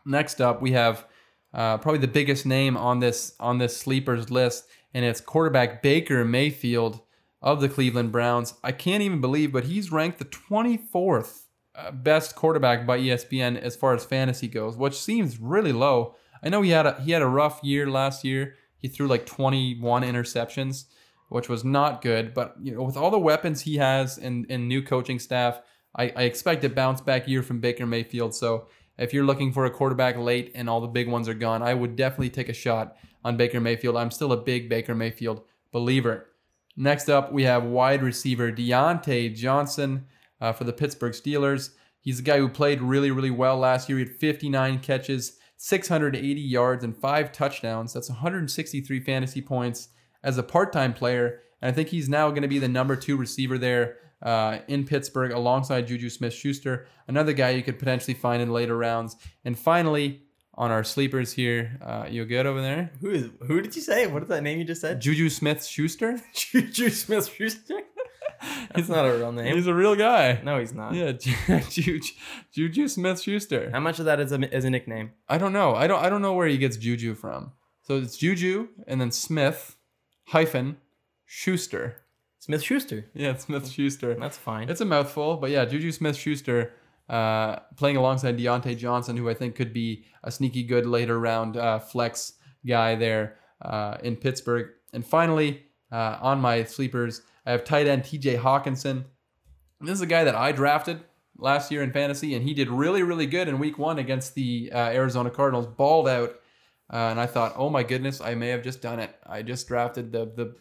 Next up, we have uh, probably the biggest name on this on this sleepers list, and it's quarterback Baker Mayfield of the Cleveland Browns. I can't even believe, but he's ranked the 24th uh, best quarterback by ESPN as far as fantasy goes, which seems really low. I know he had a he had a rough year last year. He threw like 21 interceptions, which was not good. But you know, with all the weapons he has and, and new coaching staff, I, I expect a bounce back year from Baker Mayfield. So if you're looking for a quarterback late and all the big ones are gone, I would definitely take a shot on Baker Mayfield. I'm still a big Baker Mayfield believer. Next up, we have wide receiver Diontae Johnson uh, for the Pittsburgh Steelers. He's a guy who played really, really well last year. He had 59 catches, 680 yards and five touchdowns. That's 163 fantasy points as a part-time player, and I think he's now going to be the number two receiver there uh, in Pittsburgh alongside Juju Smith-Schuster, another guy you could potentially find in later rounds. And finally, on our sleepers here, uh, you good over there? Who is? Who did you say? What is that name you just said? Juju Smith-Schuster. Juju Smith Schuster. That's not a real name. He's a real guy. No, he's not. Yeah, Juju, Juju Smith Schuster. How much of that is a, is a nickname? I don't know. I don't. I don't know where he gets Juju from. So it's Juju and then Smith hyphen Schuster. Smith Schuster. Yeah, Smith Schuster. That's fine. It's a mouthful, but yeah, Juju Smith Schuster uh, playing alongside Diontae Johnson, who I think could be a sneaky good later round uh, flex guy there uh, in Pittsburgh. And finally, uh, on my sleepers, I have tight end TJ Hockenson. This is a guy that I drafted last year in fantasy, and he did really, really good in week one against the uh, Arizona Cardinals, balled out. Uh, and I thought, oh my goodness, I may have just done it. I just drafted the the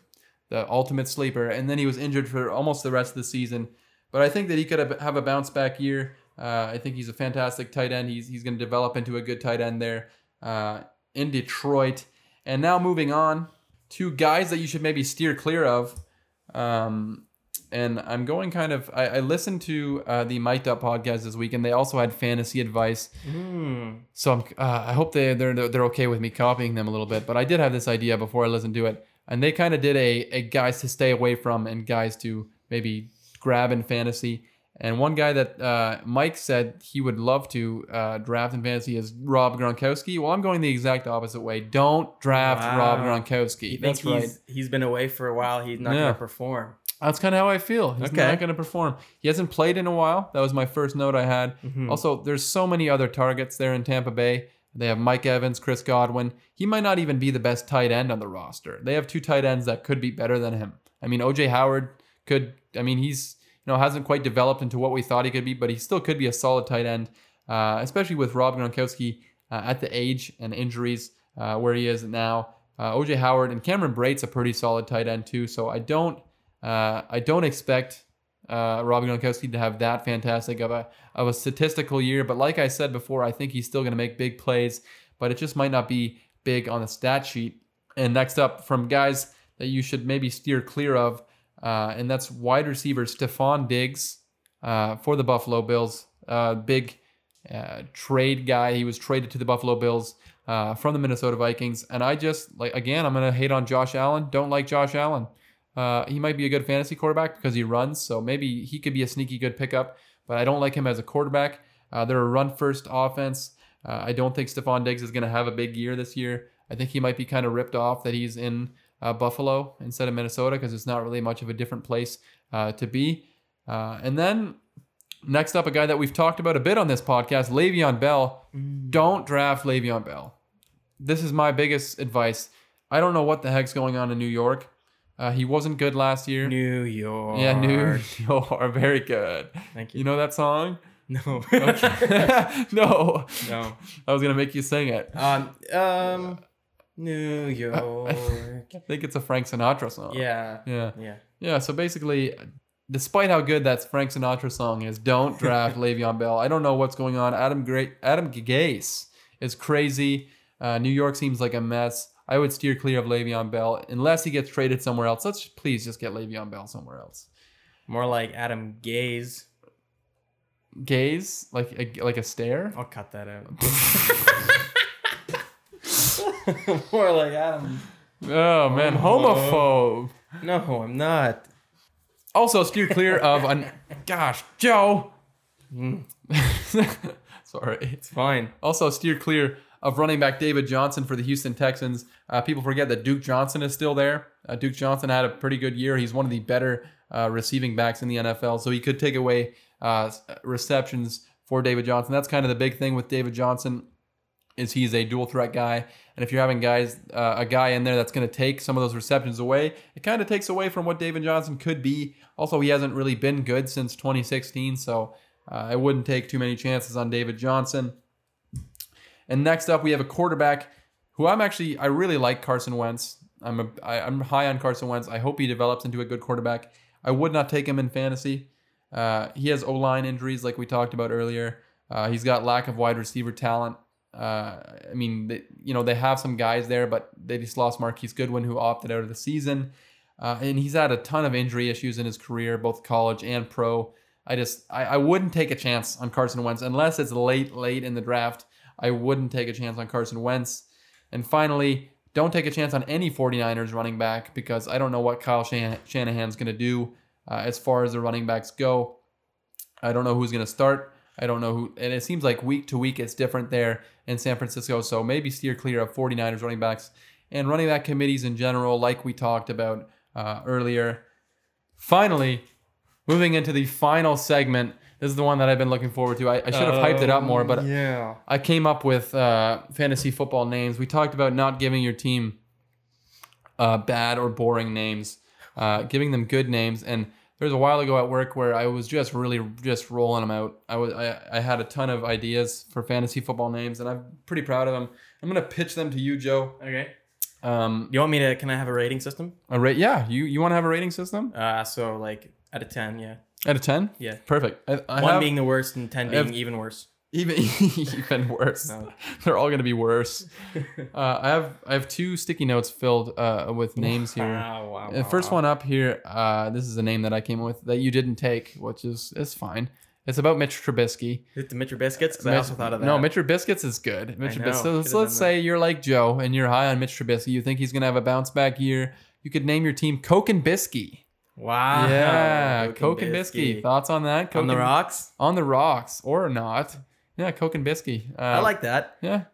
the ultimate sleeper, and then he was injured for almost the rest of the season. But I think that he could have, have a bounce back year. Uh, I think he's a fantastic tight end. He's he's going to develop into a good tight end there uh, in Detroit. And now moving on to guys that you should maybe steer clear of. Um, and I'm going kind of. I, I listened to uh, the Mic'd Up podcast this week, and they also had fantasy advice. Mm. So I'm, uh, I hope they they're they're okay with me copying them a little bit. But I did have this idea before I listened to it, and they kind of did a a guys to stay away from and guys to maybe grab in fantasy. And one guy that uh, Mike said he would love to uh, draft in fantasy is Rob Gronkowski. Well, I'm going the exact opposite way. Don't draft Wow. Rob Gronkowski. That's right. he's he's been away for a while? He's not Yeah. going to perform. That's kind of how I feel. He's Okay. not going to perform. He hasn't played in a while. That was my first note I had. Mhm. Also, there's so many other targets there in Tampa Bay. They have Mike Evans, Chris Godwin. He might not even be the best tight end on the roster. They have two tight ends that could be better than him. I mean, OJ Howard could. I mean, he's you know hasn't quite developed into what we thought he could be, but he still could be a solid tight end, uh, especially with Rob Gronkowski uh, at the age and injuries uh, where he is now. Uh, OJ Howard and Cameron Brate's a pretty solid tight end too. So I don't uh, I don't expect uh, Rob Gronkowski to have that fantastic of a of a statistical year. But like I said before, I think he's still going to make big plays, but it just might not be big on the stat sheet. And next up, from guys that you should maybe steer clear of, uh, and that's wide receiver Stefon Diggs uh, for the Buffalo Bills. Uh, big uh, trade guy. He was traded to the Buffalo Bills uh, from the Minnesota Vikings. And I just like again, I'm gonna hate on Josh Allen. Don't like Josh Allen. Uh, he might be a good fantasy quarterback because he runs, so maybe he could be a sneaky good pickup. But I don't like him as a quarterback. Uh, they're a run first offense. Uh, I don't think Stefon Diggs is going to have a big year this year. I think he might be kind of ripped off that he's in uh, Buffalo instead of Minnesota because it's not really much of a different place uh, to be. Uh, and then next up, a guy that we've talked about a bit on this podcast, Le'Veon Bell. Don't draft Le'Veon Bell. This is my biggest advice. I don't know what the heck's going on in New York. Uh, he wasn't good last year. New York. yeah, New York, very good. Thank you. You know that song? No. Okay. no, no. I was gonna make you sing it. Um. Um. New York. I think it's a Frank Sinatra song. yeah. Yeah. Yeah. Yeah. So basically, despite how good that Frank Sinatra song is, don't draft Le'Veon Bell. I don't know what's going on. Adam Great Adam Gase is crazy. Uh, New York seems like a mess. I would steer clear of Le'Veon Bell unless he gets traded somewhere else. Let's please just get Le'Veon Bell somewhere else. More like Adam Gaze. Gaze like a, like a stare. I'll cut that out. More like Adam. Oh man, homophobe. No, I'm not. Also, steer clear of an. Gosh, Joe. Mm. Sorry. It's fine. Also, steer clear of running back David Johnson for the Houston Texans. Uh, people forget that Duke Johnson is still there. Uh, Duke Johnson had a pretty good year. He's one of the better uh, receiving backs in the NFL, so he could take away uh, receptions for David Johnson. That's kind of the big thing with David Johnson is he's a dual threat guy, and if you're having guys uh, a guy in there that's going to take some of those receptions away, it kind of takes away from what David Johnson could be. Also, he hasn't really been good since 2016, so uh, I wouldn't take too many chances on David Johnson. And next up, we have a quarterback who I'm actually I really like Carson Wentz. I'm a, I, I'm high on Carson Wentz. I hope he develops into a good quarterback. I would not take him in fantasy. Uh, he has O line injuries, like we talked about earlier. Uh, he's got lack of wide receiver talent. Uh, I mean, they, you know, they have some guys there, but they just lost Marquise Goodwin, who opted out of the season. Uh, and he's had a ton of injury issues in his career, both college and pro. I just, I, I wouldn't take a chance on Carson Wentz unless it's late, late in the draft. I wouldn't take a chance on Carson Wentz. And finally, don't take a chance on any 49ers running back because I don't know what Kyle Shan- Shanahan's going to do uh, as far as the running backs go. I don't know who's going to start. I don't know who, and it seems like week to week it's different there in San Francisco. So maybe steer clear of 49ers running backs and running back committees in general, like we talked about uh, earlier. Finally, moving into the final segment. This is the one that I've been looking forward to. I, I should have hyped it up more, but yeah. I came up with uh, fantasy football names. We talked about not giving your team uh, bad or boring names, uh, giving them good names. And there was a while ago at work where I was just really just rolling them out. I was I, I had a ton of ideas for fantasy football names, and I'm pretty proud of them. I'm gonna pitch them to you, Joe. Okay. Um, You want me to? Can I have a rating system? a rate? Yeah, you you want to have a rating system Uh, so like out of ten, yeah, out of ten? yeah. Perfect. I, I One have being the worst and ten I being have- even worse. even even worse. No. They're all gonna be worse. Uh, I have I have two sticky notes filled uh, with names here. Wow, wow, The wow, first wow. one up here, uh, this is a name that I came up with that you didn't take, which is is fine. It's about Mitch Trubisky. Is the Mitch Biscuits? Because I also thought of that. No, Mitch Trubisky's is good. Mitch know, Trubisky. So let's, let's say you're like Joe and you're high on Mitch Trubisky. You think he's gonna have a bounce back year. You could name your team Coke and Bisky. Wow. yeah, Coke and Bisky. Thoughts on that? Coke On the and- rocks. On the rocks or not? Yeah, Coke and Bisky. Uh, I like that. Yeah,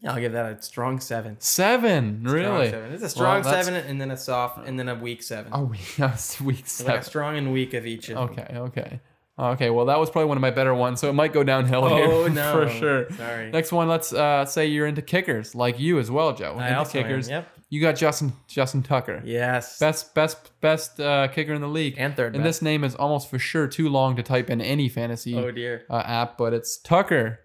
Yeah, I'll give that a strong seven. seven. Strong really? seven. It's a strong that's- seven and then a soft and then a weak seven. Oh, we that's week Like seven. a strong and weak of each. Of them. Okay, okay. Okay, well, that was probably one of my better ones, so it might go downhill Oh here no. for sure. Sorry. Next one, let's uh, say you're into kickers, like you as well, Joe. I into also am, kickers. Yep. You got Justin Justin Tucker, Yes. best best best uh, kicker in the league. and third. And best. this name is almost for sure too long to type in any fantasy Oh dear. uh, app, but it's Tucker.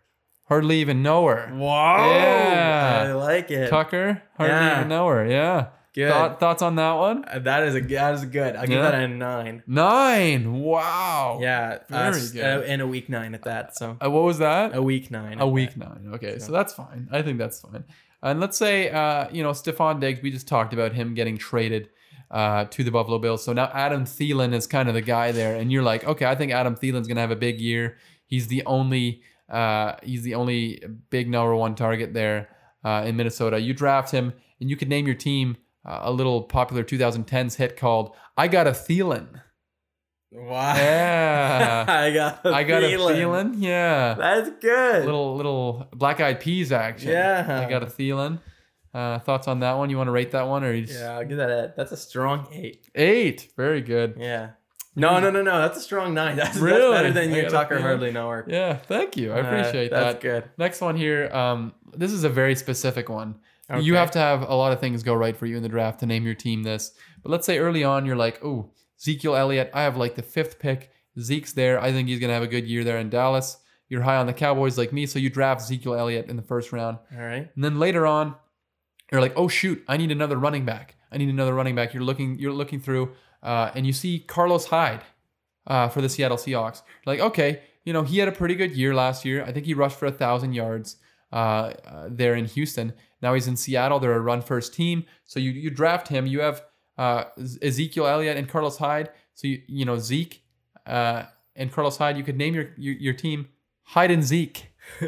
Hardly even know her. Wow. Yeah. I like it. Tucker, hardly Yeah. even know her. Yeah. Good. Thought, thoughts on that one? Uh, that is a that is good. I'll give Yeah. that a nine. Nine. Wow. Yeah. Very uh, s- good. uh, and a week nine at that. So Uh, what was that? a week nine. A at week that. nine. Okay, so So- that's fine. I think that's fine. And let's say, uh, you know, Stefon Diggs, we just talked about him getting traded uh, to the Buffalo Bills. So now Adam Thielen is kind of the guy there, and you're like, okay, I think Adam Thielen's gonna have a big year. He's the only, uh, he's the only big number one target there uh, in Minnesota. You draft him, and you could name your team uh, a little popular 2010s hit called "I Got a Feeling." Wow. Yeah, I got. A I got feeling. a Thielen. Yeah. That's good. little little black eyed peas action. Yeah. I got a feeling. Uh, thoughts on that one? You want to rate that one or you just Yeah, I'll give that a. That's a strong eight. eight? Very good. Yeah. No, no, no, no. That's a strong nine. That's, Really? that's better than I your Tucker feeling. hardly know her. Yeah, thank you. I Uh, appreciate that's that. That's good. Next one here. Um, this is a very specific one. You have to have a lot of things go right for you in the draft to name your team this. But let's say early on you're like, oh, Ezekiel Elliott. I have like the fifth pick. Zeke's there. I think he's gonna have a good year there in Dallas. You're high on the Cowboys like me, so you draft Ezekiel Elliott in the first round. All right. And then later on, you're like, oh shoot, I need another running back. I need another running back. You're looking, you're looking through, uh, and you see Carlos Hyde uh, for the Seattle Seahawks. You're like, okay, you know, he had a pretty good year last year. I think he rushed for a thousand yards uh, there in Houston. Now he's in Seattle. They're a run first team. So you you draft him. You have uh, Ezekiel Elliott and Carlos Hyde. So you you know Zeke uh, and Carlos Hyde. You could name your your, your team Hyde and Zeke,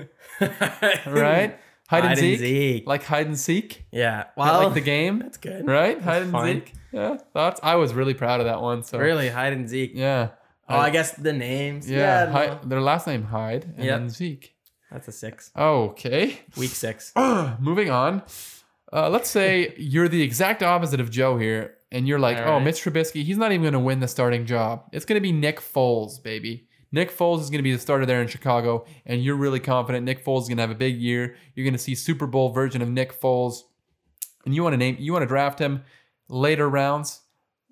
right? Hide, and Zeke. like hide and seek. Yeah. Well, Well, like the game, that's good. right? Hide and seek. Yeah, thoughts. I was really proud of that one. So Really, hide and Zeke. yeah, Oh, I guess the names. yeah. Yeah. Their last name Hyde and Yep. Zeke. That's a six. Okay, Week six. moving on. Uh, let's say you're the exact opposite of Joe here, and you're like, All oh, right. Mitch Trubisky, he's not even going to win the starting job. It's going to be Nick Foles, baby. Nick Foles is going to be the starter there in Chicago, and you're really confident Nick Foles is going to have a big year. You're going to see Super Bowl version of Nick Foles, and you want to name, you want to draft him later rounds,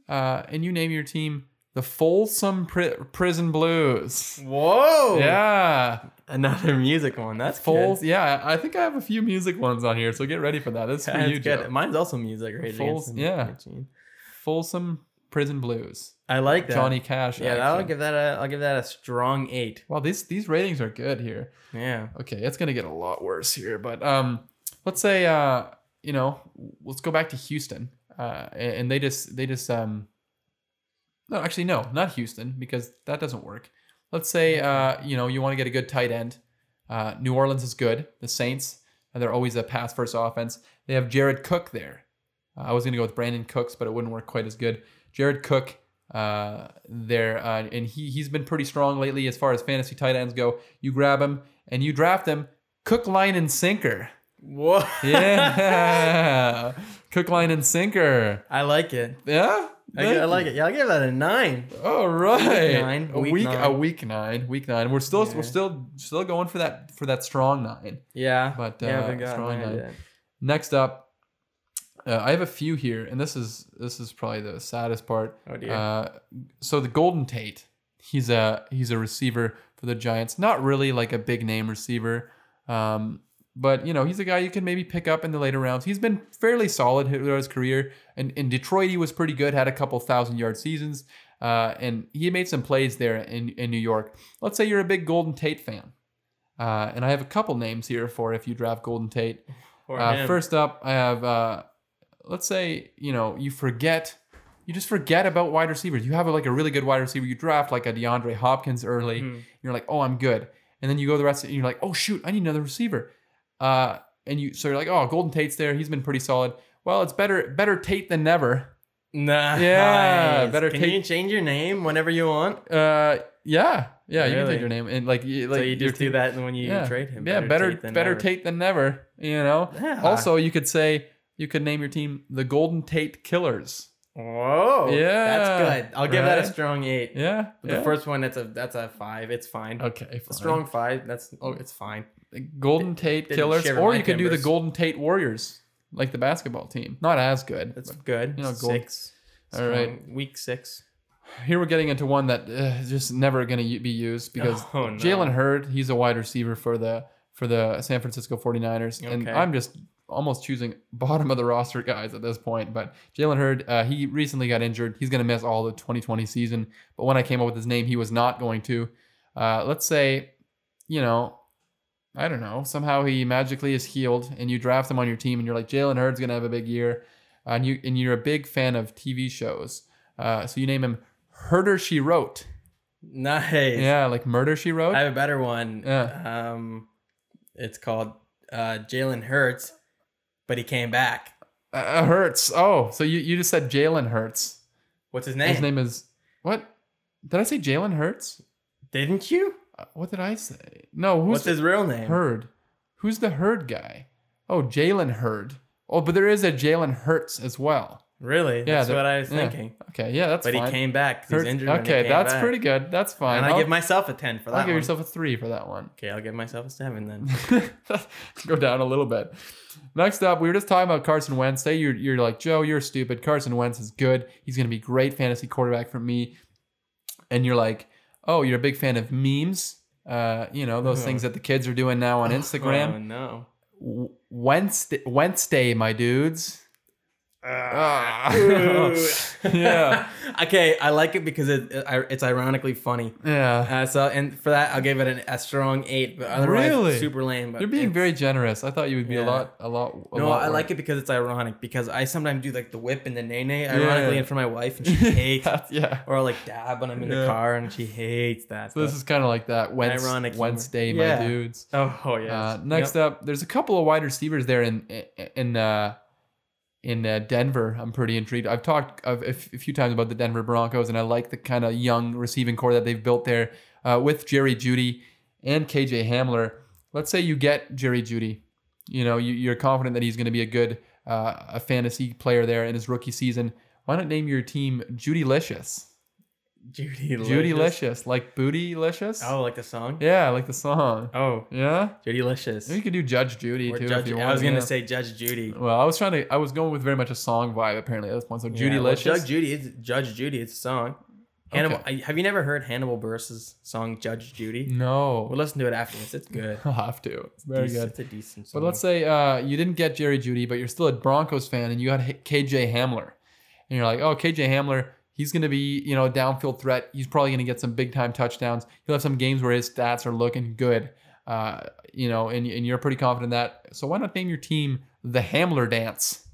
uh, and you name your team the Folsom Pri- Prison Blues. Whoa. Yeah, Another music one. That's Foles. Good. Yeah, I think I have a few music ones on here, so get ready for that. That's for That's you, good. Joe. Mine's also music. Foles, yeah. Folsom Prison Blues. I like that. Johnny Cash. Yeah, I'll give that a I'll give that a strong eight. Well, these these ratings are good here. Yeah. Okay, it's gonna get a lot worse here, but um, let's say uh, you know, let's go back to Houston, uh, and and they just they just um, no, actually no, not Houston because that doesn't work. Let's say uh, you know, you want to get a good tight end. Uh, New Orleans is good. The Saints, they're always a pass first offense. They have Jared Cook there. Uh, I was gonna go with Brandin Cooks, but it wouldn't work quite as good. Jared Cook uh, there, uh, and he he's been pretty strong lately as far as fantasy tight ends go. You grab him and you draft him. Cook, line, and sinker. What? Yeah, Cook, line, and sinker. I like it. Yeah, I, I like it. Yeah, I'll give that a nine. All right, Week nine, a week week, a week nine, week nine. We're still Yeah. we're still still going for that for that strong nine. Yeah. But, yeah, uh, we got strong nine nine. yet. Next up, uh, I have a few here, and this is this is probably the saddest part. Oh dear. Uh, so the Golden Tate, he's a he's a receiver for the Giants. Not really like a big name receiver, um, but you know he's a guy you can maybe pick up in the later rounds. He's been fairly solid throughout his career. And in Detroit, he was pretty good. Had a couple thousand yard seasons, uh, and he made some plays there in in New York. Let's say you're a big Golden Tate fan, uh, and I have a couple names here for if you draft Golden Tate. Uh, first up, I have, uh, let's say, you know, you forget, you just forget about wide receivers. You have like a really good wide receiver. You draft like a DeAndre Hopkins early. Hmm. You're like, oh, I'm good. And then you go the rest, of, and you're like, oh shoot, I need another receiver. Uh, and you, so you're like, oh, Golden Tate's there. He's been pretty solid. Well, it's better, better Tate than never. Nah. Yeah, nice. better Can take- you change your name whenever you want? Uh, yeah, yeah, you can Really? take your name and like, you, like so you just do that when you yeah. trade him. Yeah, better, Tate than better never. Tate than never. You know. Yeah. Also, you could say you could name your team the Golden Tate Killers. Whoa. Yeah, That's good. I'll give that a strong eight. Yeah. But The yeah. first one, that's a that's a five. It's fine. Okay. A fine. strong five. That's oh, it's fine. Golden Tate didn't Killers, or my you could do the. Golden Tate Warriors, like the basketball team. Not as good. That's but good. you know, gold- six. All right. Strong. Week six. Here we're getting into one that uh, is just never going to be used because Oh, no. Jalen Hurd, he's a wide receiver for the for the San Francisco 49ers. And I'm just almost choosing bottom of the roster guys at this point. But Jalen Hurd, uh, he recently got injured. He's going to miss all the 2020 season. But when I came up with his name, he was not going to. Uh, let's say, you know, I don't know, somehow he magically is healed and you draft him on your team and you're like, Jalen Hurd's going to have a big year. Uh, and, you, and you're a big fan of TV shows. Uh, so you name him Herder She Wrote. Nice. Yeah, like Murder She Wrote. I have a better one. Yeah. Um, it's called uh, Jalen Hurts, but he came back. Uh, Hurts. Oh, so you, you just said Jalen Hurts. What's his name? His name is what? Did I say Jalen Hurts? Didn't you? Uh, What did I say? No, who's What's his real name? Hurd? Who's the Hurd guy? Oh, Jalen Hurd. Oh, but there is a Jalen Hurts as well. Really? Yeah, That's the- what I was yeah. thinking. Okay, yeah, that's But fine. he came back. He's injured. okay, that's back. pretty good. That's fine. And I I'll, give myself a ten for that one. I'll give one. yourself a three for that one. Okay, I'll give myself a seven then. Go down a little bit. Next up, we were just talking about Carson Wentz. Say you're you're like Joe, you're stupid. Carson Wentz is good. He's gonna be great fantasy quarterback for me. And you're like, oh, you're a big fan of memes. Uh, you know those Oh. things that the kids are doing now on Instagram. Oh Instagram. no. W- Wednesday, Wednesday, my dudes. Ooh. Yeah. okay, I like it because it, it it's ironically funny. Yeah, Uh, so and for that I'll give it an, a strong eight. But otherwise, Really? super lame. But you're being very generous. I thought you would be a lot, a lot. A No, lot I like it because it's ironic. Because I sometimes do like the whip and the nay nay ironically Yeah. in front of my wife, and she hates. That's- yeah. or like dab when I'm in the car, and she hates that. So this is kind of like that Wednes- Ironic humor. Wednesday, my Yeah. dudes. oh, oh yes. Uh, next up, there's a couple of wide receivers there in in uh, in uh, Denver. I'm pretty intrigued. I've talked a, few times about the Denver Broncos, and I like the kind of young receiving corps that they've built there uh, with Jerry Jeudy and KJ Hamler. Let's say you get Jerry Jeudy. You know, you, you're confident that he's going to be a good uh, a fantasy player there in his rookie season. Why not name your team Judylicious? Judy. Judylicious, like Bootylicious. Oh, like the song. Yeah, like the song. Oh, Yeah. Judy Licious. You could do Judge Judy Or too Judge, if you want. I was gonna yeah. say Judge Judy. Well, I was trying to. I was going with very much a song vibe apparently at this point. So Judy Yeah, well, Licious. Judge Judy. It's Judge Judy. It's a song. Hannibal. I, have you never heard Hannibal Buress's song Judge Judy? no, We'll listen to it after this. It's good. I'll have to. It's very Dec- good. It's a decent song. But let's say uh, you didn't get Jerry Jeudy, but you're still a Broncos fan, and you got H- KJ Hamler, and you're like, oh, KJ Hamler, He's going to be, you know, a downfield threat. He's probably going to get some big time touchdowns. He'll have some games where his stats are looking good. Uh, you know, and, and you're pretty confident in that. So why not name your team the Hamler Dance?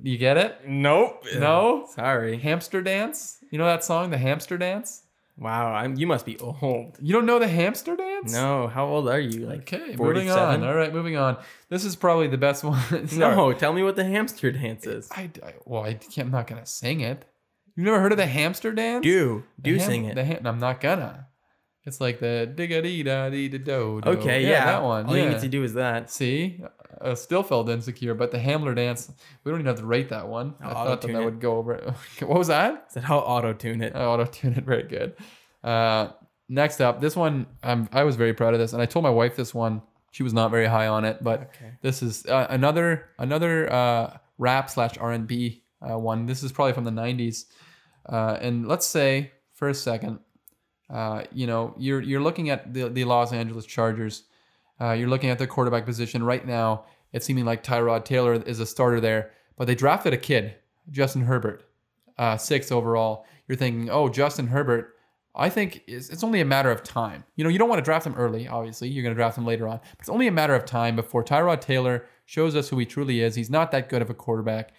You get it? Nope. No? Sorry. Hamster Dance? You know that song, the Hamster Dance? Wow. I'm. You must be old. You don't know the Hamster Dance? No. How old are you? Like Okay, moving 47? on. All right, moving on. This is probably the best one. No. Tell me what the hamster dance is. I, I well, I can't, I'm not gonna sing it. You've never heard of the hamster dance? Do do ham- sing it. The ham, I'm not gonna. It's like the digga dee da dee da do. Okay. Yeah. that one. All yeah. you need to do is that. See, I still felt insecure, but the Hamler dance, we don't even have to rate that one. I I'll thought that, that would go over. what was that? Is said how auto tune it? I auto tune it very good. Uh, next up, this one, um, I was very proud of this, and I told my wife this one. She was not very high on it, but Okay. this is uh, another another uh, rap slash R and B uh, one. This is probably from the '90s, uh, and let's say for a second, uh, you know, you're you're looking at the the Los Angeles Chargers. Uh, you're looking at their quarterback position right now. It's seeming like Tyrod Taylor is a starter there, but they drafted a kid, Justin Herbert, uh, sixth overall. You're thinking, oh, Justin Herbert. I think it's, it's only a matter of time. You know, you don't want to draft him early. Obviously, you're going to draft him later on. But it's only a matter of time before Tyrod Taylor shows us who he truly is. He's not that good of a quarterback,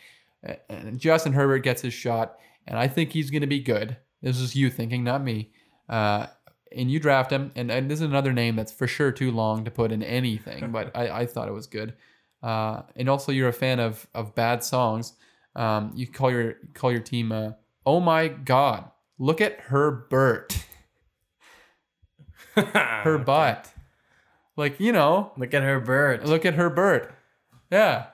and Justin Herbert gets his shot, and I think he's going to be good. This is you thinking, not me. Uh, and you draft him, and, and this is another name that's for sure too long to put in anything, but I, I thought it was good. Uh, and also, you're a fan of of bad songs. Um, you call your call your team. Uh, oh my God! Look at her Bert, her butt. Like you know, Look at her bird. look at her Bert. Yeah.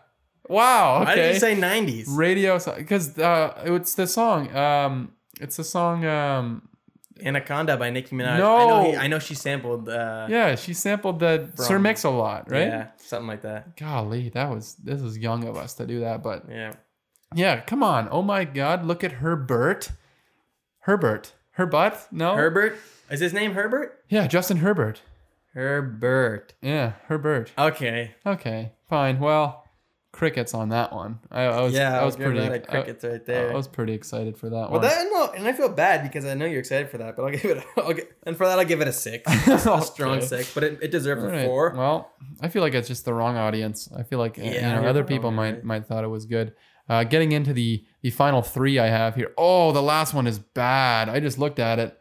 Wow. Why did Okay. you say 90s? radio? Because uh, it's the song. Um, it's the song. Um, Anaconda by Nicki Minaj. No. I know, he, I know she sampled. Uh, yeah, she sampled the Sir Mix a lot, right? Yeah, something like that. Golly, that was this was young of us to do that, but Yeah. yeah, come on. Oh my God, look at Herbert. Herbert. Her butt? No. Herbert? Is his name Herbert? Yeah, Justin Herbert. Herbert. Yeah, Herbert. Okay. Okay, fine. Well, crickets on that one. I, I was. yeah, I was pretty. crickets right there. I, I was pretty excited for that well, one. that no, and I feel bad because I know you're excited for that, but I'll give it. A, I'll get, and for that, I'll give it a six, a strong six. But it, it deserves All a four. Well, I feel like it's just the wrong audience. I feel like uh, you know other people might right. might thought it was good. Uh, getting into the the final three I have here. Oh, the last one is bad. I just looked at it.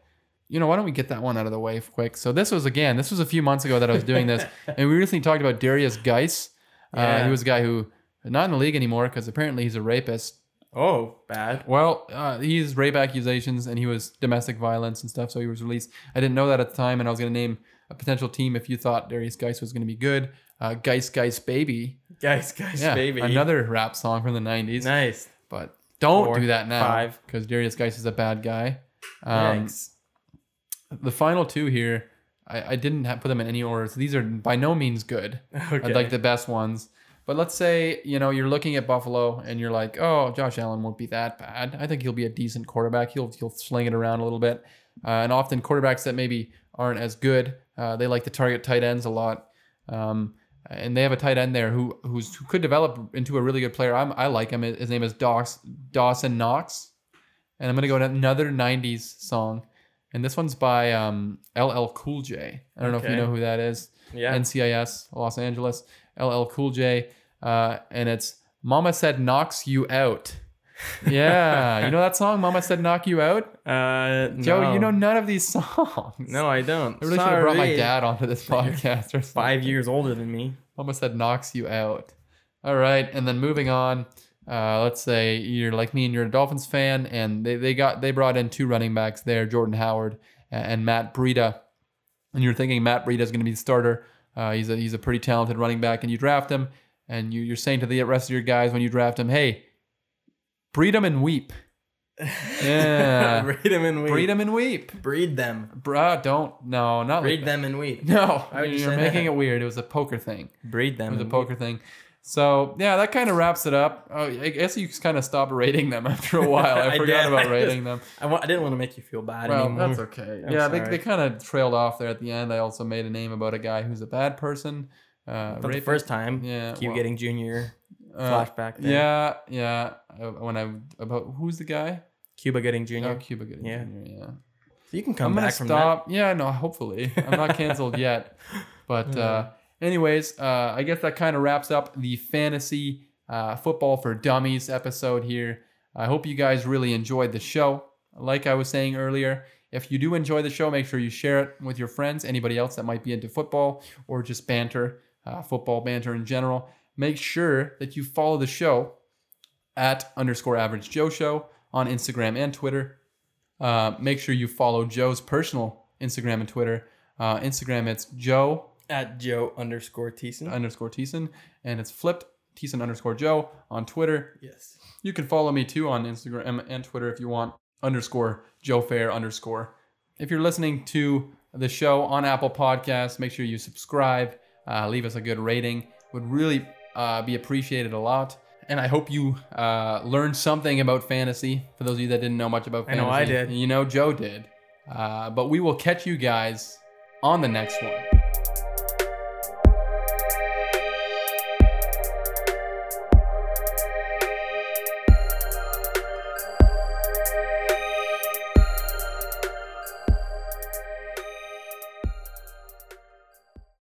You know, why don't we get that one out of the way quick? So this was again, this was a few months ago that I was doing this, and we recently talked about Derrius Guice. Uh, Yeah. he was a guy who not in the league anymore because apparently he's a rapist. Oh, bad. Well, uh, he's rape accusations and he was domestic violence and stuff, so he was released. I didn't know that at the time, and I was going to name a potential team if you thought Derrius Guice was going to be good. Uh, Guice Guice Baby. Guys, guys, Yeah, baby. another rap song from the 90s. nice. But don't Four, do that now because Derrius Guice is a bad guy. Um, Yikes. the final two here, I, I didn't have, put them in any order. So these are by no means good. Okay. I'd like the best ones. But let's say, you know, you're looking at Buffalo and you're like, oh, Josh Allen won't be that bad. I think he'll be a decent quarterback. He'll, he'll sling it around a little bit. Uh, and often quarterbacks that maybe aren't as good, uh, they like to target tight ends a lot. Um, and they have a tight end there who who's, who could develop into a really good player. I'm, I like him. His name is Dox, Dawson Knox. And I'm going to go to another 90s song. And this one's by um, LL Cool J. I don't know if you know who that is. yeah. NCIS, Los Angeles, LL Cool J, uh, and it's "Mama Said Knocks You Out." Yeah, you know that song, "Mama Said Knock You Out." uh, Joe, no. you know none of these songs. No, I don't. I really should have brought my dad onto this podcast. Or Five years older than me. Mama said knocks you out. All right, and then moving on. Uh, let's say you're like me and you're a Dolphins fan, and they, they got they brought in two running backs there, Jordan Howard and, and Matt Breida, and you're thinking Matt Breida is going to be the starter. Uh, he's a he's a pretty talented running back, and you draft him, and you you're saying to the rest of your guys when you draft him, hey, breed them and weep. Yeah, Breed them and weep. breed them and weep. Breed them. Bruh, don't no, not Breed like them and weep. No, you you're making that? it weird. It was a poker thing. Breed them. It was a poker thing. So yeah, that kind of wraps it up. Oh, I guess you just kind of stop rating them after a while. I, I forgot did. about I just- rating them. I, didn't want to make you feel bad Well, anymore. that's okay. I'm yeah, they, they kind of trailed off there at the end. I also made a name about a guy who's a bad person. Uh, Not the first time. Yeah, Keep well, getting junior uh, flashback. There. Yeah, yeah. Uh, When I about who's the guy? Cuba Gooding junior. Oh, Cuba Gooding Yeah. Jr. Yeah. So you can come I'm gonna back from stop. Yeah, no, hopefully I'm not canceled yet. But uh, anyways, uh, I guess that kind of wraps up the fantasy uh, football for dummies episode here. I hope you guys really enjoyed the show. Like I was saying earlier, if you do enjoy the show, make sure you share it with your friends, anybody else that might be into football or just banter, uh, football banter in general. Make sure that you follow the show at underscore average Joe Show on Instagram and Twitter. Uh, make sure you follow Joe's personal Instagram and Twitter. Uh, Instagram, it's Joe. At Joe underscore Thiessen. underscore Teason, and it's flipped Teason underscore Joe on Twitter. yes. You can follow me too on Instagram and Twitter if you want underscore Joe Fair underscore. If you're listening to the show on Apple Podcasts, make sure you subscribe, uh, leave us a good rating. Would really uh, be appreciated a lot. And I hope you uh, learned something about fantasy. For those of you that didn't know much about fantasy, I know I did. You know Joe did. Uh, but we will catch you guys on the next one.